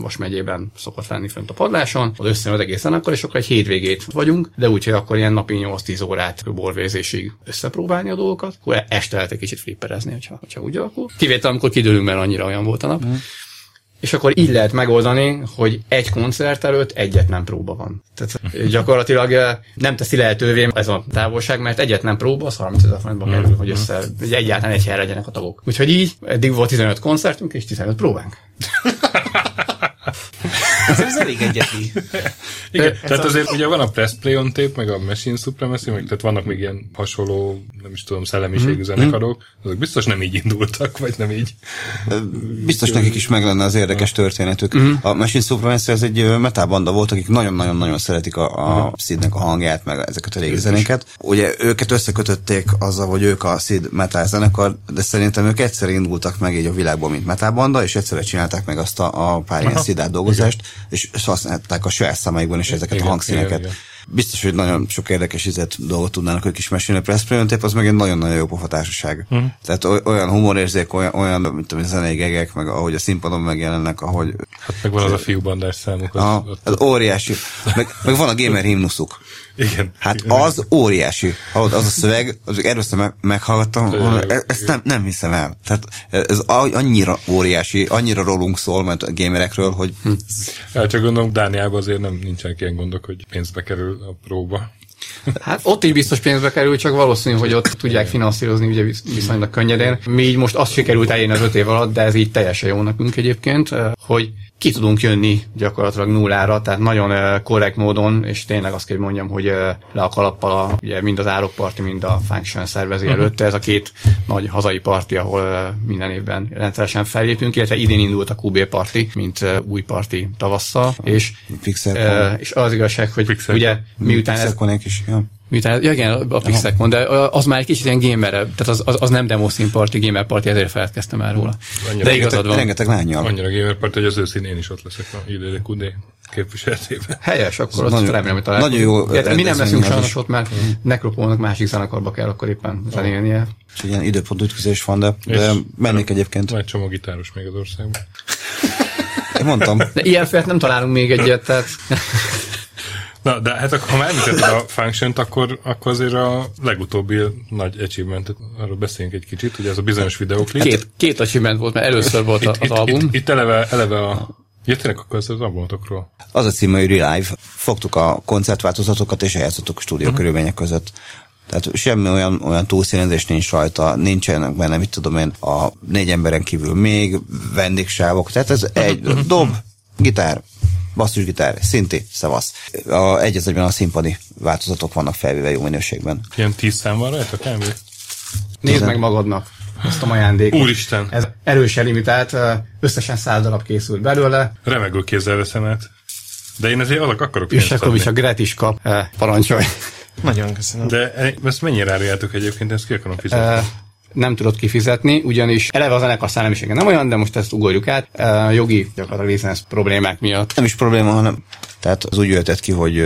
most megyében szokott lenni fönt a padláson, az összejön az egészen akkor, és akkor egy hétvégét vagyunk, de úgyhogy akkor ilyen napi 8-10 órát borvézésig összepróbálni a dolgokat, akkor este kicsit flipperezni, hogyha, hogyha úgy alakul. Kivétel, amikor kidőlünk, mert annyira olyan volt a nap. Mm. És akkor így lehet megoldani, hogy egy koncert előtt egyet nem próba van. Tehát gyakorlatilag eh, nem teszi lehetővé ez a távolság, mert egyet nem próba, az 30 ezer forintba kerül, hogy össze, hogy egyáltalán egy helyre legyenek a tagok. Úgyhogy így eddig volt 15 koncertünk és 15 próbánk. Ez elég egyeti. Igen, ez tehát azért ugye van a Press Play on Tape, meg a Machine Supremacy, meg tehát vannak még ilyen hasonló, nem is tudom, szellemiségű mm. zenekarok, azok biztos nem így indultak, vagy nem így. Biztos nekik is meg lenne az érdekes történetük. Mm. A Machine Supremacy az egy metábanda volt, akik nagyon-nagyon-nagyon szeretik a, a Sidnek a hangját, meg ezeket a régi zenéket. Ugye őket összekötötték azzal, hogy ők a Sid metal zenekar, de szerintem ők egyszer indultak meg így a világban, mint metábanda, és egyszerre csinálták meg azt a, a pár ilyen Sid dolgozást, és használták a saját számaikban is ezeket igen, a hangszíneket. Igen, igen. Biztos, hogy nagyon sok érdekes izet dolgot tudnának ők is mesélni. A Press az meg egy nagyon-nagyon jó pofatársaság. Mm. Tehát olyan humorérzék, olyan, olyan mint a zenei gegek, meg ahogy a színpadon megjelennek, ahogy... Hát meg van az a fiúbandás számuk. Az, a, az óriási. Meg, meg van a gamer himnuszuk. Igen. Hát igen. az óriási. Hallod, az a szöveg, az először meg, meghallgattam, e- ezt nem, nem hiszem el. Tehát ez annyira óriási, annyira rólunk szól, mert a gamerekről, hogy... Hm. Hát csak gondolom, Dániában azért nem nincsenek ilyen gondok, hogy pénzbe kerül a próba. Hát ott is biztos pénzbe kerül, csak valószínű, hogy ott tudják finanszírozni ugye viszonylag könnyedén. Mi így most azt sikerült elérni az öt év alatt, de ez így teljesen jó nekünk egyébként, hogy ki tudunk jönni gyakorlatilag nullára, tehát nagyon korrekt módon, és tényleg azt kell mondjam, hogy le a kalappal a, ugye mind az árokparti, mind a Function szervezi uh-huh. előtte. Ez a két nagy hazai parti, ahol minden évben rendszeresen fellépünk, illetve idén indult a QB parti, mint új parti tavasszal, és, Fixer, és az igazság, hogy Fixer. ugye miután ez, is, ja. Miután, ja, igen, a Pixelcon, de az már egy kicsit ilyen gamer tehát az, az, az nem demo szín party, gamer party, ezért feledkeztem már róla. Annyira de igazad van. Rengeteg lányjal. Annyira gamer party, hogy az őszín én is ott leszek a IDDQD képviseletében. Helyes, akkor azt nagyon- remélem, hogy találkozunk. nagyon jó Illetve Mi nem leszünk sajnos ott, mert Necropolnak másik zenekarba kell akkor éppen zenélnie. És ilyen időpont ütközés van, de, de És- mennék egyébként. Van egy csomó gitáros még az országban. Én mondtam, De ilyen felt nem találunk még egyet, tehát Na, de hát akkor, ha már említetted a function akkor, akkor azért a legutóbbi nagy achievement arról beszéljünk egy kicsit, ugye ez a bizonyos videóklip. két, két achievement volt, mert először volt itt, az album. Itt, itt eleve, eleve a... Jöttenek akkor az albumotokról? az a címe, hogy Relive. Fogtuk a koncertváltozatokat és eljátszottuk a stúdió uh-huh. körülmények között. Tehát semmi olyan, olyan túlszínezés nincs rajta, nincsenek benne, mit tudom én, a négy emberen kívül még vendégsávok. Tehát ez egy dob, gitár, basszusgitár, szinti, szavasz. A, egy az egyben a színpadi változatok vannak felvéve jó minőségben. Ilyen tíz szám van rajta, kb. Nézd meg magadnak ezt a ajándékot. Úristen! Ez erősen limitált, összesen száz darab készült belőle, Remegő kézzel veszem át. De én ezért azok akarok és akkor is a Gret is kap, eh, parancsolj. Nagyon köszönöm. De e- ezt mennyire áruljátok egyébként, ezt ki akarom fizetni? Nem tudod kifizetni, ugyanis eleve a zenekar szellemisége nem olyan, de most ezt ugorjuk át, eh, jogi gyakorlatilag licensz problémák miatt. Nem is probléma, hanem tehát az úgy jöhetett ki, hogy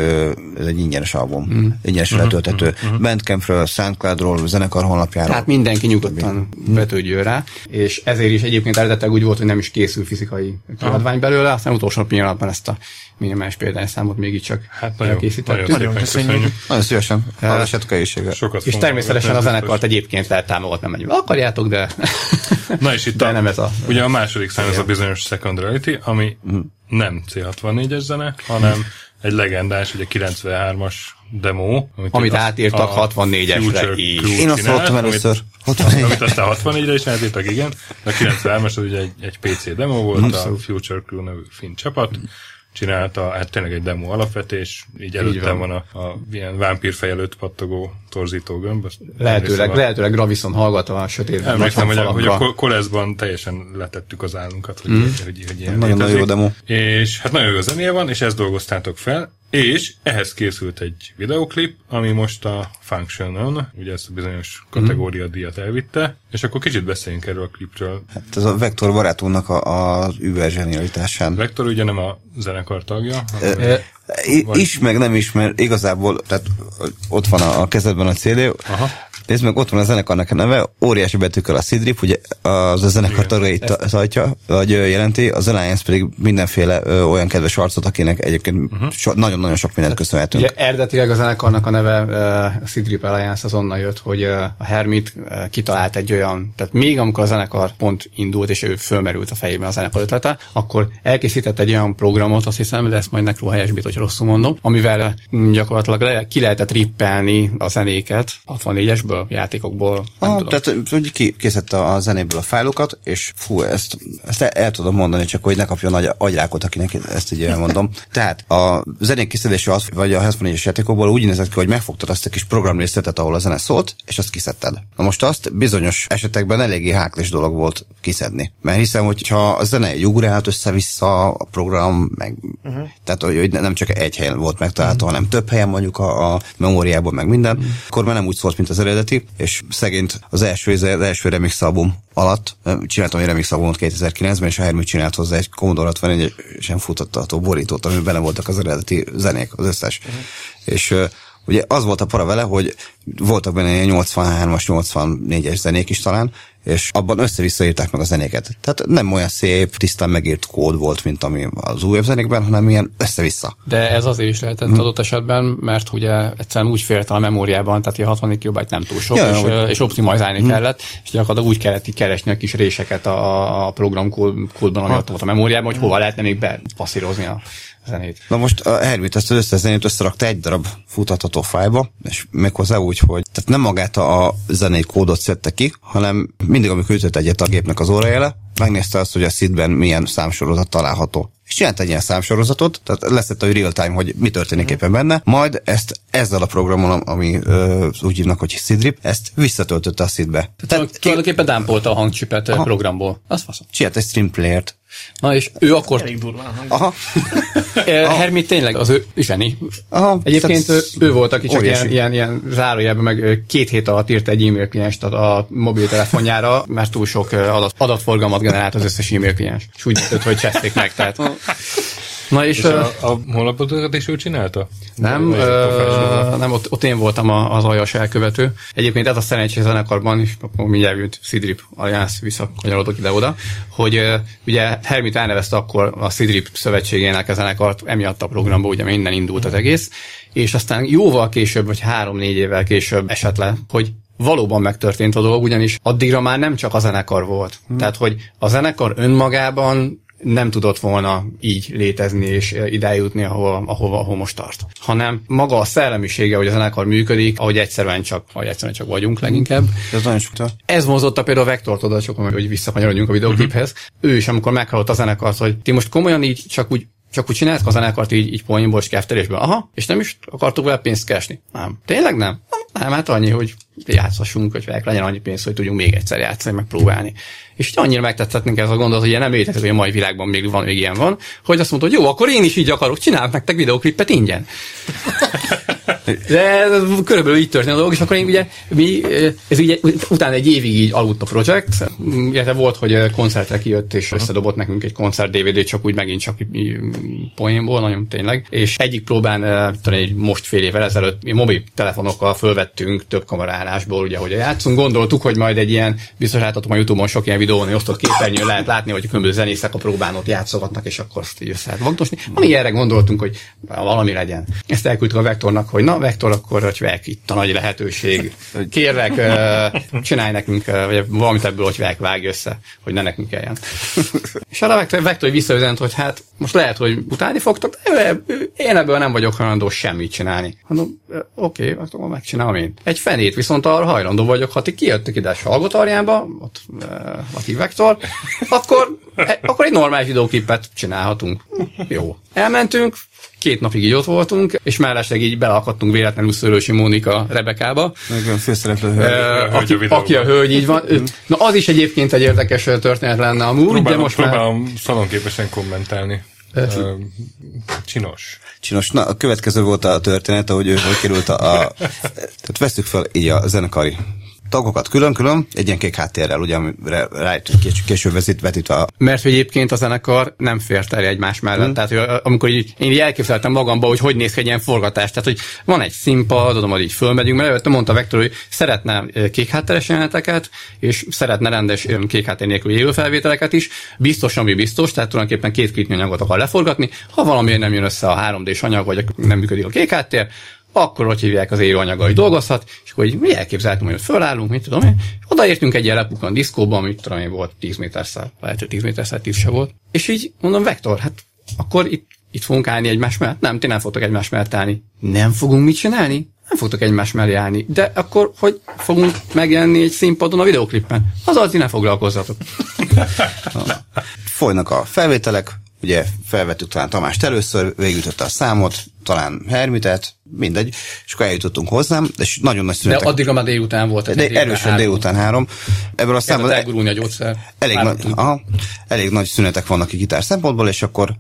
ez egy ingyenes album, mm. ingyenes letölthető. Bandcampről, Soundcloudról, zenekar honlapjáról. Tehát mindenki nyugodtan betődjön rá, és ezért is egyébként eredetileg úgy volt, hogy nem is készül fizikai kiadvány belőle, aztán utolsó pillanatban ezt a minimális példányszámot mégiscsak Hát nagyon, elkészítettük. nagyon szépen köszönjük. köszönjük. Nagyon szívesen. Hallgassátok egészséggel. Sokat És természetesen a zenekart egyébként lehet támogatni, mennyivel akarjátok, de Na és itt De a, nem ez a- Ugye a második szám ez a bizonyos Second Reality, ami nem C64-es zene, hanem egy legendás, ugye 93-as demo. Amit a- átírtak a 64-esre Future is. Én azt hallottam amit- először. Amit aztán 64-re is átírtak, igen. De a 93-as az ugye egy, egy PC demo volt, a Future Crew nevű finn csapat csinálta, hát tényleg egy demo alapvetés, így előttem van. van a, a ilyen vámpírfej előtt pattogó torzító gömb. lehetőleg, lehetőleg Gravison hallgatva a sötétben. Emlékszem, hogy a, hogy a koleszban teljesen letettük az állunkat, hogy, mm. hogy, hogy ilyen Nagyon létezik. jó demo. És hát nagyon jó zenéje van, és ezt dolgoztátok fel, és ehhez készült egy videoklip, ami most a Function-on, ugye ezt a bizonyos kategória díjat elvitte, és akkor kicsit beszéljünk erről a klipről. Hát ez a Vektor barátunknak a, az über zsenialitásán. Vektor ugye nem a zenekar tagja, hanem I- is, meg nem is, mert igazából, tehát ott van a, a kezedben a CD, Aha. Nézd meg, ott van a zenekarnak a neve, óriási betűkkel a Sidrip, ugye az a zenekar tagjait ta- tartja, vagy jelenti, az Alliance pedig mindenféle ö, olyan kedves arcot, akinek egyébként uh-huh. so, nagyon-nagyon sok mindent köszönhetünk. Ugye eredetileg a zenekarnak a neve uh, a Sidrip Alliance az onnan jött, hogy uh, a Hermit uh, kitalált egy olyan, tehát még amikor a zenekar pont indult, és ő fölmerült a fejében a zenekar ötlete, akkor elkészített egy olyan programot, azt hiszem, de ezt majd Nekro helyesbít, hogy rosszul mondom, amivel mm, gyakorlatilag le, ki lehetett rippelni a zenéket 64-esből, játékokból, Ah, tudom. tehát hogy ki, készítette a zenéből a fájlokat, és fú, ezt, ezt el, el tudom mondani, csak hogy ne kapjon nagy agyrákot, akinek ezt így elmondom. Tehát a zenék készítése az, vagy a 74-es játékokból úgy nézett ki, hogy megfogtad azt a kis programrészletet, ahol a zene szólt, és azt kiszedted. Na most azt bizonyos esetekben eléggé háklis dolog volt kiszedni. Mert hiszem, hogy ha a zene egy ugrált össze-vissza, a program, meg, uh-huh. tehát hogy nem csak egy helyen volt megtalálható, uh-huh. hanem több helyen mondjuk a, a memóriában, meg minden, uh-huh. akkor már nem úgy szólt, mint az eredeti, és szegényt az első, az első remix album alatt, csináltam egy remix albumot 2009-ben, és a Hermit csinált hozzá egy Commodore 64 sem futtatható borítót, amiben benne voltak az eredeti zenék, az összes. Uh-huh. És ugye az volt a para vele, hogy voltak benne ilyen 83-as, 84-es zenék is talán, és abban össze-vissza írták meg a zenéket. Tehát nem olyan szép, tisztán megírt kód volt, mint ami az újabb zenékben, hanem ilyen össze-vissza. De ez azért is lehetett Mhm. adott esetben, mert ugye egyszerűen úgy félte a memóriában, tehát a 60 KB nem túl sok, Ja, és, hogy- Mhm. és optimalizálni kellett, és gyakorlatilag úgy kellett így keresni a kis réseket a, a program kód- kódban, ami ott volt a memóriában, hogy hova lehetne még bepasszírozni a zenét. Na most a Hermit ezt az összes zenét összerakta egy darab futhatható fájba, és méghozzá úgy, hogy tehát nem magát a zenei kódot szedte ki, hanem mindig, amikor ütött egyet a gépnek az órájele, megnézte azt, hogy a SID-ben milyen számsorozat található. És csinált egy ilyen számsorozatot, tehát leszett a real time, hogy mi történik éppen benne, majd ezt ezzel a programon, ami ö, úgy hívnak, hogy SIDRIP, ezt visszatöltötte a SID-be. Tehát tulajdonképpen dámpolta a hangcsipet. Aha. programból. Az faszom. Csinált egy stream player-t. Na és ő akkor... Elég durván hangzik. Aha. Eh, Hermi tényleg az ő zseni. Aha, Egyébként ő, tehát ő volt, aki csak óriási. ilyen, ilyen, ilyen zárójelben meg két hét alatt írt egy e-mail klienst a, a mobiltelefonjára, mert túl sok adat, adatforgalmat generált az összes e-mail kliens. És úgy döntött, hogy cseszték meg. Tehát. Na és, És a, a honlapotokat is ő csinálta? nem, Vagy ö, nem ott, ott én voltam a, az aljas elkövető. Egyébként ez a szerencsés zenekarban, és akkor mindjárt jött Sidrip Alliance, visszakanyarodok ide-oda, hogy ugye Hermit elnevezte akkor a Sidrip szövetségének a zenekart, emiatt a programba ugye minden indult az egész, és aztán jóval később, vagy három-négy évvel később esett le, hogy valóban megtörtént a dolog, ugyanis addigra már nem csak a zenekar volt. Hmm. Tehát, hogy a zenekar önmagában nem tudott volna így létezni és idáig jutni, ahol, ahova, ahol most tart. Hanem maga a szellemisége, hogy a zenekar működik, ahogy egyszerűen csak, ahogy egyszerűen csak vagyunk leginkább. Ez nagyon sok. Ez mozotta például a Vektort oda, csak hogy visszakanyarodjunk a videokliphez. Uh-huh. Ő is, amikor meghallott a zenekart, hogy ti most komolyan így csak úgy csak úgy csinálsz a zenekart így, így poénból és keftelésből. Aha, és nem is akartuk vele pénzt keresni. Nem. Tényleg nem? Nem, hát annyi, hogy játszhassunk, hogy velek legyen annyi pénz, hogy tudjunk még egyszer játszani, megpróbálni. És így annyira megtetszettünk ez a gondolat, hogy ilyen nem létezik, hogy a mai világban még van, még ilyen van, hogy azt mondta, hogy jó, akkor én is így akarok, csinálok nektek videoklipet ingyen. De ez körülbelül így történt a dolog, és akkor én ugye, mi, ez ugye utána egy évig így aludt a projekt, illetve volt, hogy koncertre kijött, és összedobott nekünk egy koncert DVD, csak úgy megint csak poénból, nagyon tényleg. És egyik próbán, eh, talán egy most fél évvel ezelőtt, mi mobiltelefonokkal fölvettünk több kamerálásból, ugye, hogy játszunk, gondoltuk, hogy majd egy ilyen, biztos láthatom a Youtube-on sok ilyen videón, osztott képernyőn lehet látni, hogy a különböző zenészek a próbán ott játszogatnak, és akkor azt így össze lehet vagdosni. Ami erre gondoltunk, hogy valami legyen. Ezt elküldtük a Vektornak, hogy na, Vektor, akkor hogy vek, itt a nagy lehetőség. Kérlek, eh, csinálj nekünk, vagy valamit ebből, hogy vek, vágj össze, hogy ne nekünk kelljen. és arra Vektor, Vektor visszaüzent, hogy hát most lehet, hogy utálni fogtok, de én ebből nem vagyok hajlandó semmit csinálni. Mondom, "Ö, oké, okay, akkor megcsinálom én. Egy fenét viszont arra hajlandó vagyok, ha ti kijöttök ide a Salgotarjánba, ott a Vektor, akkor, akkor egy normális videóklipet csinálhatunk. Jó. Elmentünk, két napig így ott voltunk, és mellesleg így beleakadtunk véletlenül Szőlősi Mónika Rebekába, Meg a főszereplő Ö, hölgy. hölgy a aki, aki a hölgy, így van. Ő- Na az is egyébként egy érdekes történet lenne amúgy, de Próbálom, most már... próbálom szalonképesen kommentálni. Csinos. Csinos. Na, a következő volt a történet, hogy ő hogy került a... a tehát veszük fel így a zenekari tagokat külön-külön, egy ilyen kék háttérrel, ugye, amire kés, később vezít, vetítve a Mert hogy egyébként a zenekar nem fért el egymás mellett. Mm. Tehát, hogy amikor így, én így elképzeltem magamba, hogy hogy néz ki egy ilyen forgatás. Tehát, hogy van egy színpad, tudom, hogy így fölmegyünk, mert előtte mondta Vektor, hogy szeretne kék hátteres jeleneteket, és szeretne rendes kék háttér nélkül élő felvételeket is. Biztos, ami biztos, tehát tulajdonképpen két klipnyi anyagot akar leforgatni. Ha valamiért nem jön össze a 3D-s anyag, vagy nem működik a kék háttér, akkor hogy hívják az élőanyaggal, hogy dolgozhat, és akkor így mi elképzeltünk, hogy fölállunk, mit tudom én, és odaértünk egy ilyen lepukon diszkóba, amit tudom én volt 10 méterszel, lehet, hogy 10 méterszel 10 se volt. És így mondom, Vektor, hát akkor itt, itt fogunk állni egymás mellett? Nem, ti nem fogtok egymás mellett állni. Nem fogunk mit csinálni? Nem fogtok egymás mellé állni. De akkor, hogy fogunk megjelenni egy színpadon a videoklippen? Az az, ne foglalkozzatok. folynak a felvételek, ugye felvettük talán Tamást először, végültötte a számot, talán Hermitet, mindegy, és akkor eljutottunk hozzám, és nagyon nagy De szünetek. addigra már délután volt. de délután erősen három. délután három. Ebből a számból elgurulni a gyógyszer. elég, Már nagy, aha, elég nagy szünetek vannak a gitár szempontból, és akkor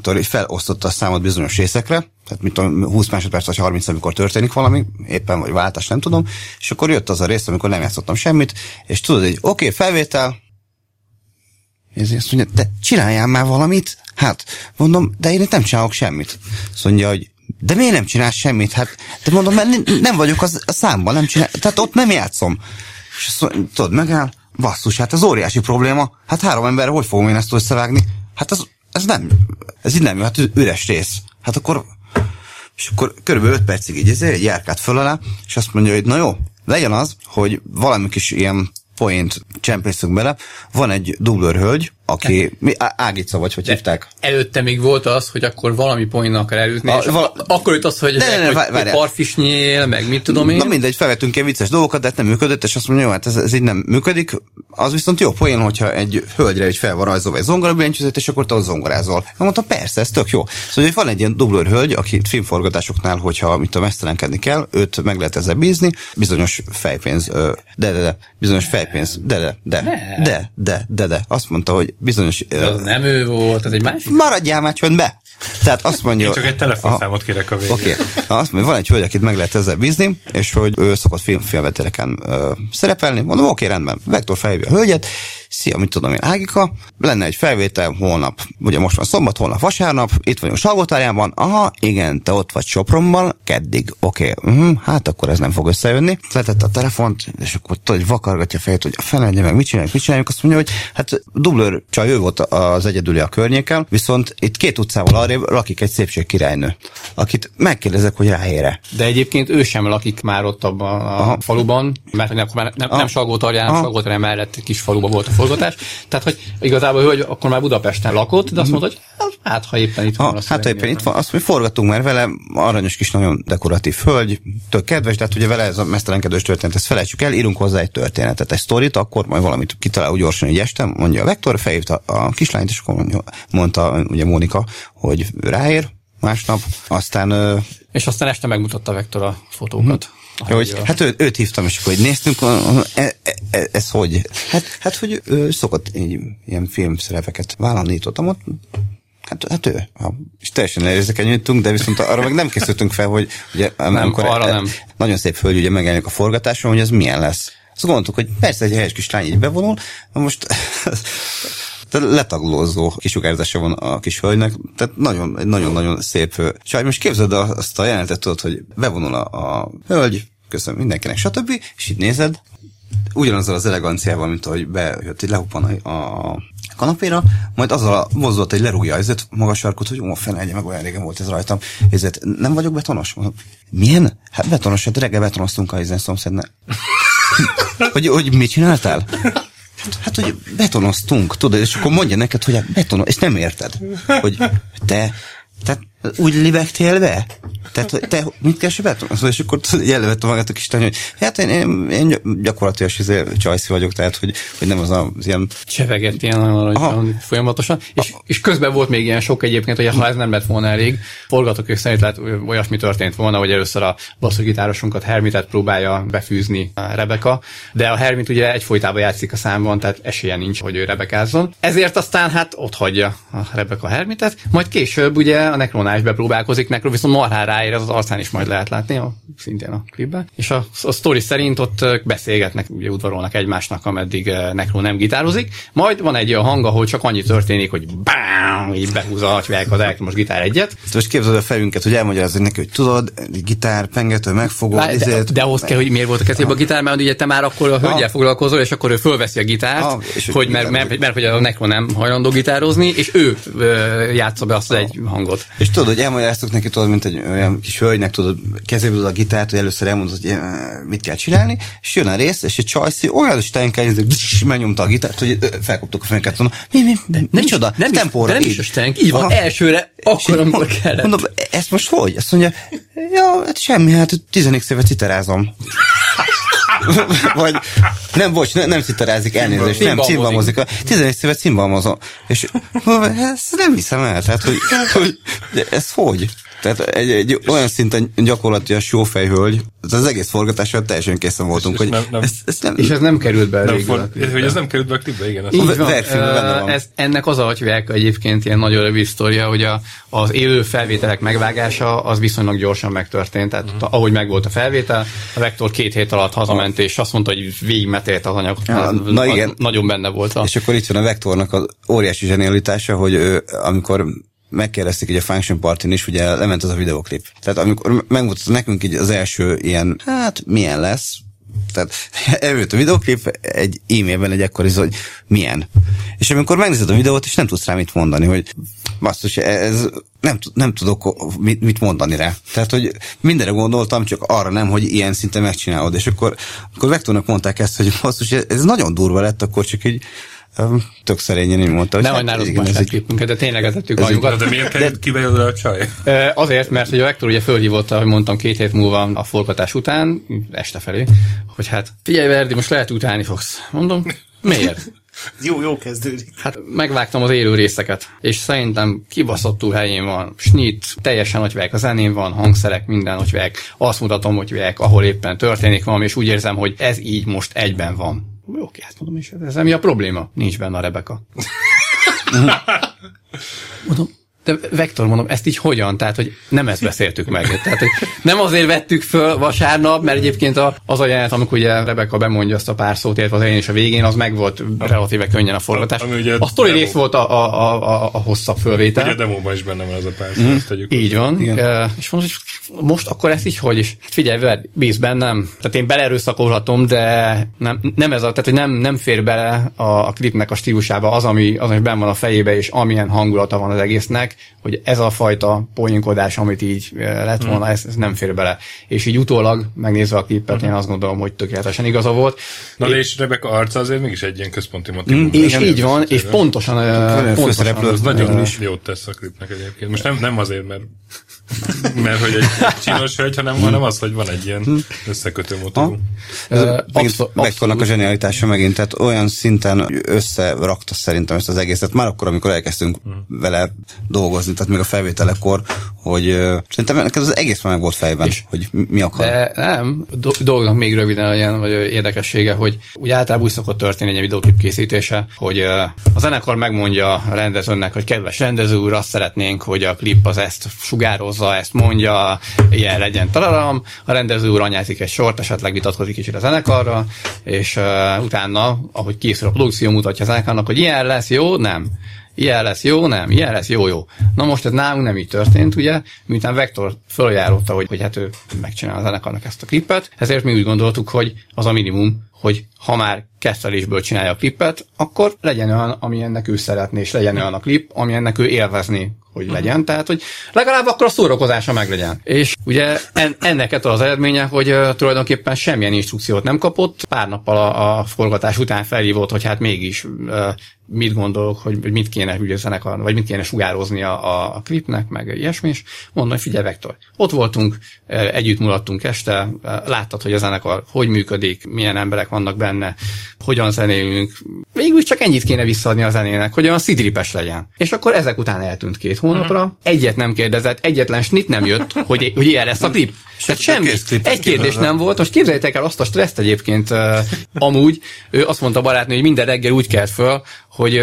tudod, felosztotta a számot bizonyos részekre, tehát mit tudom, 20 másodperc vagy 30, amikor történik valami, éppen vagy váltás, nem tudom, és akkor jött az a rész, amikor nem játszottam semmit, és tudod, hogy oké, okay, felvétel, és azt mondja, de csináljál már valamit, hát mondom, de én itt nem csinálok semmit. Azt mondja, hogy de miért nem csinálsz semmit? Hát, de mondom, mert nem vagyok az, a számban, nem csinál, tehát ott nem játszom. És azt mondja, tudod, megáll, basszus, hát ez óriási probléma. Hát három emberre hogy fogom én ezt összevágni? Hát ez, ez nem, ez így nem jó, hát üres rész. Hát akkor, és akkor körülbelül 5 percig így ezért egy járkát föl alá, és azt mondja, hogy na jó, legyen az, hogy valami kis ilyen point csempészünk bele. Van egy dublőr hölgy, aki, mi, Ágica vagy, hogy hívták? Előtte még volt az, hogy akkor valami pontnak akar elütni, A- és a- akkor jött az, hogy, Ne, ne, ne, hogy, várjál. parfisnyél, meg mit tudom én. Na mindegy, felvettünk ilyen vicces dolgokat, de hát nem működött, és azt mondja, jó, hát ez, ez így nem működik. Az viszont jó poén, hogyha egy hölgyre egy fel van rajzolva egy zongorabillentyűzet, és akkor te ott zongorázol. Nem mondtam, persze, ez tök jó. Szóval hogy van egy ilyen dublőr hölgy, aki filmforgatásoknál, hogyha mit tudom, mesztelenkedni kell, őt meg lehet ezzel bízni, bizonyos fejpénz, de, de, de, bizonyos fejpénz, de, de, de, de, de, de, de, azt mondta, hogy bizonyos... De az nem ő volt, az egy másik. Maradjál már csöndbe! Tehát azt mondja... Én csak egy telefonszámot kérek a végén. Oké. Okay. Azt mondja, van egy hölgy, akit meg lehet ezzel bízni, és hogy ő szokott film, filmvetereken ö, szerepelni. Mondom, oké, okay, rendben. Vektor felhívja a hölgyet, szia, mit tudom én, Ágika, lenne egy felvétel holnap, ugye most van szombat, holnap vasárnap, itt vagyunk Salgótárjában, aha, igen, te ott vagy Sopronban, keddig, oké, okay. uh-huh, hát akkor ez nem fog összejönni. Letette a telefont, és akkor tudod, vakargatja a fejét, hogy a feledje meg, mit csináljuk, mit csináljuk, azt mondja, hogy hát dublőr csaj, ő volt az egyedüli a környéken, viszont itt két utcával arrébb lakik egy szépség királynő, akit megkérdezek, hogy ráére. De egyébként ő sem lakik már ott abban a Aha. faluban, mert nem, nem, nem, nem Salgótarján, Salgótarján mellett kis faluban volt a forgatás. Tehát, hogy igazából hogy akkor már Budapesten lakott, de azt mondta, hogy hát, ha éppen itt van. Ha, hát, ha éppen itt van, azt mi forgatunk már vele, aranyos kis, nagyon dekoratív hölgy, tök kedves, de hát ugye vele ez a mesztelenkedős történet, ezt felejtsük el, írunk hozzá egy történetet, egy sztorit, akkor majd valamit kitalálunk gyorsan egy este, mondja a Vektor, felhívta a kislányt, és akkor mondja, mondta ugye Mónika, hogy ráér másnap, aztán... És aztán este megmutatta a Vektor a fotókat. Hogy, hát ő, őt hívtam, és akkor hogy néztünk, e, e, e, ez hogy? Hát, hát hogy ő szokott így, ilyen filmszerepeket vállalni, itt ott, Hát, hát ő. Ha, és teljesen érzékenyültünk, de viszont arra meg nem készültünk fel, hogy ugye, nem, amikor arra e, nem. nagyon szép hölgy ugye megjelenik a forgatáson, hogy ez milyen lesz. Azt gondoltuk, hogy persze egy helyes kis lány így bevonul, most letaglózó kisugárzása van a kis hölgynek, tehát nagyon, nagyon-nagyon szép csaj. Most képzeld azt a jelenetet, tudod, hogy bevonul a, a hölgy, köszönöm mindenkinek, stb. És itt nézed, ugyanazzal az eleganciával, mint ahogy bejött, hogy lehuppan a, a kanapéra, majd azzal a mozdulat, hogy lerúgja ezért magas sarkot, hogy ó, fene, meg olyan régen volt ez rajtam. Ezért nem vagyok betonos? Milyen? Hát betonos, hát reggel betonoztunk a ezen szomszédnek. hogy, hogy mit csináltál? Hát, hogy betonoztunk, tudod, és akkor mondja neked, hogy hát betonoz, és nem érted, hogy te, tehát úgy libegtél be? Tehát, te mit keresel betonozol? És akkor jelölvette magát a kis tanya, hogy hát én, én, én gyakorlatilag izé, csajszi vagyok, tehát, hogy, hogy nem az a az ilyen... Csevegett ilyen nagyon folyamatosan. És, és, közben volt még ilyen sok egyébként, hogy ha ez nem lett volna elég, forgatókönyv szerint lehet olyasmi történt volna, hogy először a basszusgitárosunkat Hermitet próbálja befűzni a Rebeka, de a Hermit ugye egyfolytában játszik a számban, tehát esélye nincs, hogy ő rebekázzon. Ezért aztán hát ott hagyja a Rebeka Hermitet, majd később ugye a Necronál is bepróbálkozik, nekről viszont marhán ráér, az arcán is majd lehet látni, a, szintén a klipben. És a, a sztori szerint ott beszélgetnek, ugye udvarolnak egymásnak, ameddig Necro nem gitározik. Majd van egy olyan hang, ahol csak annyi történik, hogy bám, így behúzza a az elektromos gitár egyet. Most képzeld a fejünket, hogy elmagyarázzuk neki, hogy tudod, gitár, pengető, megfogó, de, ezért... de, ahhoz kell, hogy miért volt a kezében a gitár, mert ugye te már akkor a hölgyel foglalkozol, és akkor ő fölveszi a gitárt, ha, és hogy mert, mert, mert, mert, hogy a Necro nem hajlandó gitározni, és ő játsza be azt az egy hangot. És tudod, hogy elmagyaráztuk neki, tudod, mint egy olyan kis hölgynek, tudod, kezéből a gitárt, hogy először elmondod, hogy mit kell csinálni, és jön a rész, és egy csajszi olyan steinkel, hogy megnyomta a gitárt, hogy felkaptuk a feneket, mondom, mi, mi, mi, nem csoda, nem tempóra. Nem is a stenk, így van, elsőre, akkor, amikor kellett. Mondom, ezt most hogy? Azt mondja, ja, hát semmi, hát tizenik éve citerázom. Vagy nem, bocs, nem, nem citarázik, elnézést, nem, cimbalmozik. Tizenegy évet cimbalmozom. És ezt nem hiszem el, tehát, hogy, hogy ez hogy? Tehát egy, egy olyan szinten gyakorlatilag sófejhölgy, az egész forgatással teljesen készen voltunk, és hogy nem, nem, ez, ez nem, és ez nem került be nem for, Hogy ez nem került be a klipbe, igen. Így van. van. Ez, ennek az a hagyvják egyébként ilyen nagyon rövid sztoria, hogy a, az élő felvételek megvágása az viszonylag gyorsan megtörtént. Tehát uh-huh. ahogy megvolt a felvétel, a Vektor két hét alatt hazament, és azt mondta, hogy végigmetélt az anyagot. Ja, na, igen. Nagyon benne volt. A... És akkor itt van a Vektornak az óriási zsenialitása, hogy ő, amikor megkérdezték hogy a Function party is, ugye lement az a videoklip. Tehát amikor megmutatta nekünk így az első ilyen, hát milyen lesz, tehát előtt a videoklip, egy e-mailben egy ekkor is, hogy milyen. És amikor megnézed a videót, és nem tudsz rá mit mondani, hogy basszus, ez nem, nem tudok mit, mit mondani rá. Tehát, hogy mindenre gondoltam, csak arra nem, hogy ilyen szinten megcsinálod. És akkor, akkor Vektornak mondták ezt, hogy basszus, ez nagyon durva lett, akkor csak így tök szerényen így mondta. Hogy nem, hát, nálunk más egy... klipünket, de tényleg ezettük a De miért került ki belőle a csaj? Azért, mert hogy a Vektor ugye fölhívotta, hogy mondtam két hét múlva a forgatás után, este felé, hogy hát figyelj Verdi, most lehet utálni fogsz. Mondom, miért? Jó, jó kezdődik. Hát megvágtam az élő részeket, és szerintem kibaszottul helyén van. Snit, teljesen hogy a zenén van, hangszerek, minden hogy Azt mutatom, hogy ahol éppen történik valami, és úgy érzem, hogy ez így most egyben van. Oké, hát mondom, és ez mi a probléma? Nincs benne a Rebeka. Mondom, de Vektor, mondom, ezt így hogyan? Tehát, hogy nem ezt beszéltük meg. Tehát, hogy nem azért vettük föl vasárnap, mert egyébként az a jelenet, amikor ugye Rebecca bemondja azt a pár szót, illetve az elején és a végén, az meg volt relatíve könnyen a forgatás. Ami ugye a sztori rész volt a, a, a, a, a hosszabb fölvétel. Ugye a demóban is benne van ez a pár szó, ezt tegyük. Így van. Igen. És mondom, hogy most akkor ezt így hogy is? Hát figyelj, ver, bíz bennem. Tehát én belerőszakolhatom, de nem, nem ez a, tehát hogy nem, nem fér bele a, a klipnek a stílusába az, ami, az, ami benn van a fejébe, és amilyen hangulata van az egésznek, hogy ez a fajta poénkodás, amit így eh, lett volna, ez, ez nem fér bele. És így utólag megnézve a klipet, én azt gondolom, hogy tökéletesen igaza volt. Na de és Rebecca arca azért mégis egy ilyen központi motivum. És így van, és pontosan, eh, pontosan főszereplő Az nagyon eh, is jót tesz a klipnek egyébként. Most nem, nem azért, mert, mert hogy egy csinos hölgy, hanem, hanem az, hogy van egy ilyen összekötő abszol- Vektornak a zsenialitása megint, tehát olyan szinten összerakta szerintem ezt az egészet, már akkor, amikor elkezdtünk vele dolgozni, tehát még a felvételekor, hogy ö, szerintem neked az egész már meg volt fejben, És- hogy mi akar. De nem, do- dolgnak még röviden ilyen vagy érdekessége, hogy ugye általában úgy szokott történni egy ilyen videoklip készítése, hogy ö, a zenekar megmondja a rendezőnek, hogy kedves rendező úr, azt szeretnénk, hogy a klip az ezt sugározza, ezt mondja, ilyen legyen tararam, a rendező úr anyázik egy sort, esetleg vitatkozik kicsit a zenekarra, és uh, utána, ahogy készül a produkció, mutatja a zenekarnak, hogy ilyen lesz, jó, nem. Ilyen lesz jó, nem, ilyen lesz jó, jó. Na most ez nálunk nem így történt, ugye, miután Vektor fölajánlotta, hogy, hogy hát ő megcsinál a zenekarnak ezt a klipet, ezért mi úgy gondoltuk, hogy az a minimum, hogy ha már kezdelésből csinálja a klipet, akkor legyen olyan, ami ennek ő szeretné, és legyen olyan a klip, ami ennek ő élvezni, hogy legyen. Tehát, hogy legalább akkor a szórakozása meg legyen. És ugye en, ennek ettől az eredménye, hogy uh, tulajdonképpen semmilyen instrukciót nem kapott. Pár nappal a, a forgatás után felhívott, hogy hát mégis uh, mit gondolok, hogy hogy mit kéne ugye zenekar, vagy mit kéne sugározni a, a, a klipnek, meg ilyesmi, és mondom, hogy figyelj, Vektor, ott voltunk, együtt mulattunk este, láttad, hogy a zenekar hogy működik, milyen emberek vannak benne, hogyan zenélünk. Végül csak ennyit kéne visszaadni a zenének, hogy olyan szidripes legyen. És akkor ezek után eltűnt két hónapra, egyet nem kérdezett, egyetlen snit nem jött, hogy, hogy ilyen lesz a klip. Tehát semmi. Egy kérdés nem volt. Most képzeljétek el azt a stresszt egyébként uh, amúgy. Ő azt mondta barátnő, hogy minden reggel úgy kelt föl, hogy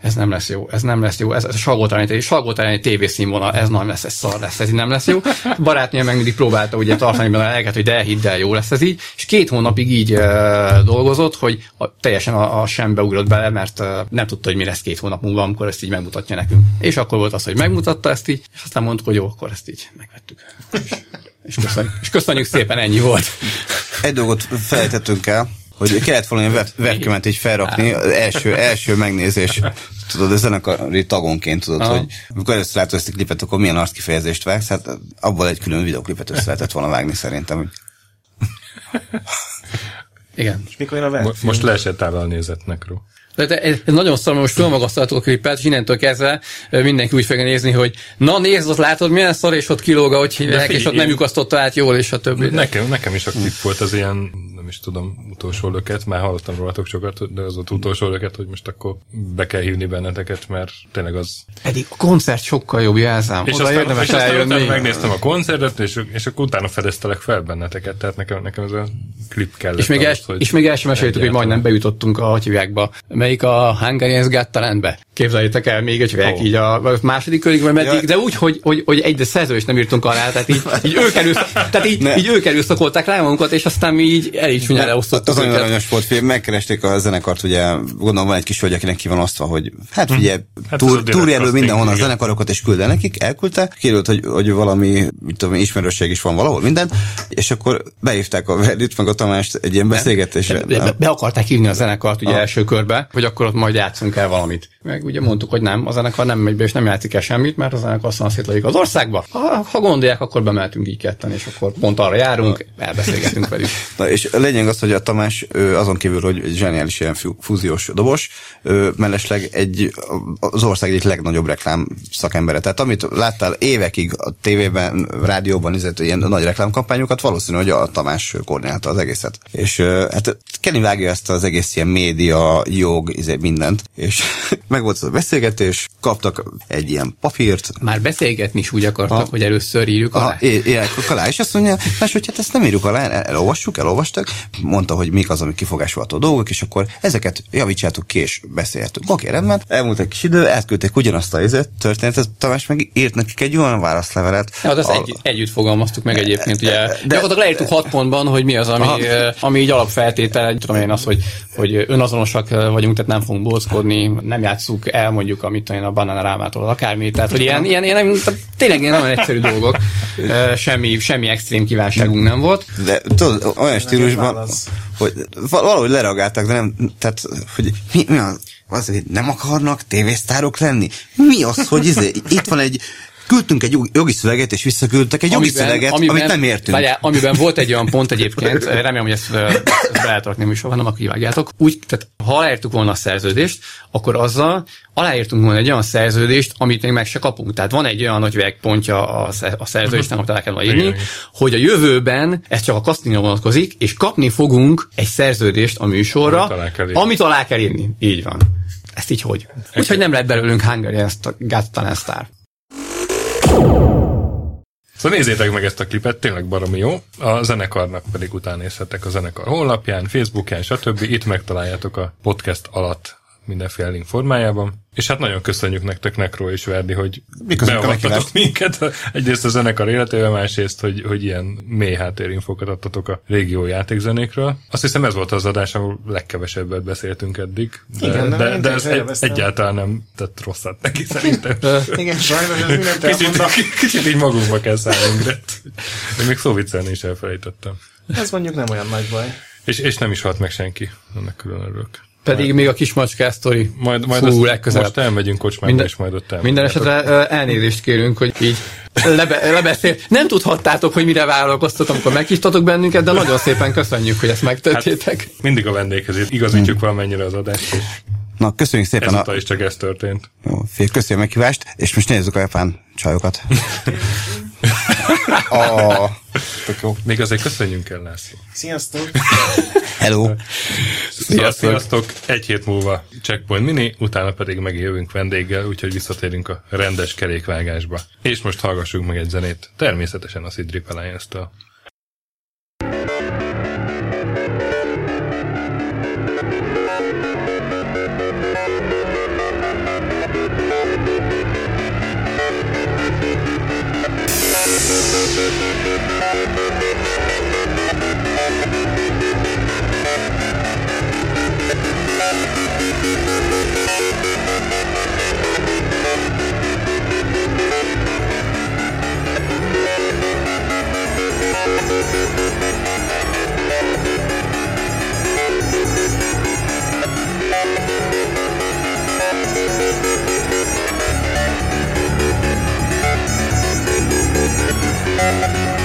ez nem lesz jó, ez nem lesz jó, ez, ez a salgótalány, salgótalány tévészínvonal, ez nem lesz, ez szar lesz, ez így nem lesz jó. Barátnője meg mindig próbálta ugye tartani benne a lelket, hogy de hidd el, jó lesz ez így, és két hónapig így uh, dolgozott, hogy a, teljesen a, a sembe ugrott bele, mert uh, nem tudta, hogy mi lesz két hónap múlva, amikor ezt így megmutatja nekünk. És akkor volt az, hogy megmutatta ezt így, és aztán mondtuk, hogy jó, akkor ezt így megvettük. És, és, köszönjük, és köszönjük szépen, ennyi volt. Egy dolgot felejtettünk el, hogy kellett volna egy web, webcamet így felrakni, az első, első megnézés, tudod, a zenekari tagonként tudod, Aha. hogy amikor először látod ezt a klipet, akkor milyen arckifejezést vágsz, hát abból egy külön videoklipet össze lehetett volna vágni szerintem. hogy Igen. És mikor jön a Mo- Most leesett áll a nézetnek, De ez, ez nagyon szar, most fölmagasztaltuk a klipet, és innentől kezdve mindenki úgy fogja nézni, hogy na nézd, ott látod, milyen szar, és ott kilóg, hogy hívják, és ott nem lyukasztotta át jól, és a többi. Nekem, nekem is a klip volt az ilyen, is tudom, utolsó löket, már hallottam rólatok sokat, de az ott utolsó löket, hogy most akkor be kell hívni benneteket, mert tényleg az... Pedig a koncert sokkal jobb jelzám. És Oda aztán, érdemes és aztán utána megnéztem a koncertet, és, és akkor utána fedeztelek fel benneteket, tehát nekem, nekem ez a klip kellett. És még, el, és még el sem meséltük, hogy majdnem bejutottunk a hagyhívjákba. Melyik a Hungarian's Got Talentbe? Képzeljétek el még egy oh. Ó. így a a második körig, vagy meddig, Ja. de úgy, hogy, hogy, hogy egy de szerző is nem írtunk alá, tehát így, így ők, tehát így, Ne. így ők erőszakolták rá magunkat, és aztán mi így elég csúnyán leosztottuk Az nagyon aranyos volt, figyelj, megkeresték a zenekart, ugye gondolom van egy kis hölgy, akinek ki van osztva, hogy hát figyelj, Hát ez a túr, casting, mindenhonnan a zenekarokat, és küld el nekik, elküldte, kiderült, hogy, hogy valami, mit tudom, ismerőség is van valahol, minden, és akkor behívták a Verdit, meg a Tamást egy ilyen beszélgetésre. Be, be, be akarták hívni a zenekart ugye Ah. első körbe, hogy akkor ott majd játszunk el valamit. Meg ugye mondtuk, hogy nem, a zenekar nem megy be, és nem játszik el semmit, mert a zenekar aztán szétlőjük az országba. Ha, ha gondolják, akkor bemeltünk így ketten, és akkor pont arra járunk, elbeszélgetünk velük. Na, és lényeg az, hogy a Tamás azon kívül, hogy egy zseniális ilyen fú- fúziós dobos, mellesleg egy, az ország egyik legnagyobb reklám szakembere. Tehát amit láttál évekig a tévében, rádióban, izett, ilyen nagy reklámkampányokat, valószínű, hogy a Tamás koordinálta az egészet. És hát Kenny vágja ezt az egész ilyen média, jog, izé, mindent, és meg volt az a beszélgetés, kaptak egy ilyen papírt. Már beszélgetni is úgy akartak, ha. hogy először írjuk alá. Írják alá, és azt mondja, más, hogy hát ezt nem írjuk alá, el, elolvassuk, elolvastak, mondta, hogy mik az, ami kifogásolható dolgok, és akkor ezeket javítsátok ki, és beszélhetünk. Oké, rendben, elmúlt egy kis idő, elküldték ugyanazt a izet, történetet, Tamás meg írt nekik egy olyan válaszlevelet. Ja, azt egy, együtt fogalmaztuk meg egyébként, ugye. De, gyakorlatilag leírtuk hat pontban, hogy mi az, ami, ami így alapfeltétel, tudom én az, hogy, hogy önazonosak vagyunk, tehát nem fogunk bózkodni, nem játsszuk el mondjuk, amit én a bananárámától, akármi. Tehát, hogy ilyen, ilyen, ilyen tényleg ilyen nagyon egyszerű dolgok. Semmi, semmi extrém kívánságunk nem volt. De tudod, olyan stílusban, hogy valahogy lereagáltak, de nem, tehát, hogy mi, mi az, az, hogy nem akarnak tévésztárok lenni? Mi az, hogy izé, itt van egy küldtünk egy jogi szöveget, és visszaküldtek egy jogi amiben, szöveget, amiben, amit nem értünk. Várjál, amiben volt egy olyan pont egyébként, remélem, hogy ezt, ezt be lehet rakni műsorban, nem akkor kivágjátok. Úgy, tehát ha aláírtuk volna a szerződést, akkor azzal aláírtunk volna egy olyan szerződést, amit még meg se kapunk. Tehát van egy olyan nagy pontja a, a szerződésnek, amit alá kell írni, hogy a jövőben ez csak a castingra vonatkozik, és kapni fogunk egy szerződést a műsorra, amit alá kell írni. Amit alá kell írni. Így van. Ezt így hogy? Úgyhogy nem lett belőlünk Hungary Got Talent Star. Szóval nézzétek meg ezt a klipet, tényleg baromi jó. A zenekarnak pedig utánézhetek a zenekar honlapján, Facebookján, stb. Itt megtaláljátok a podcast alatt mindenféle link formájában. És hát nagyon köszönjük nektek, Nekro és Verdi, hogy beavattatok minket. Egyrészt a zenekar életével, másrészt, hogy, hogy ilyen mély háttérinfokat adtatok a régió játékzenékről. Azt hiszem ez volt az adás, ahol legkevesebbet beszéltünk eddig. De, Igen, de, de ez egy, egyáltalán nem tett rosszat neki szerintem. Igen, sajnos ez mindent kicsit, kicsit így magunkba kell szállnunk, de én még szó viccelni is elfelejtettem. Ez mondjuk nem olyan nagy baj. És, és nem is halt meg senki, ennek külön örülök. Pedig még a kis macskás sztori. Majd, majd Fú, legközelebb. Most elmegyünk kocsmába, minden, és majd ott Minden esetre elnézést kérünk, hogy így lebe, lebeszél. Nem tudhattátok, hogy mire vállalkoztatok, amikor meghívtatok bennünket, de nagyon szépen köszönjük, hogy ezt megtörtétek. Hát, mindig a vendéghez igazítjuk hmm. valamennyire az adást. És Na, köszönjük szépen. Ezúttal a... is csak ez történt. Jó, fél, köszönjük a meghívást, és most nézzük a japán csajokat. oh, jó. Még azért köszönjünk el, László. Sziasztok! Hello! Sziasztok! Sziasztok! Egy hét múlva Checkpoint Mini, utána pedig megjövünk vendéggel, úgyhogy visszatérünk a rendes kerékvágásba. És most hallgassuk meg egy zenét, természetesen a Sidrip Alliance-től. Música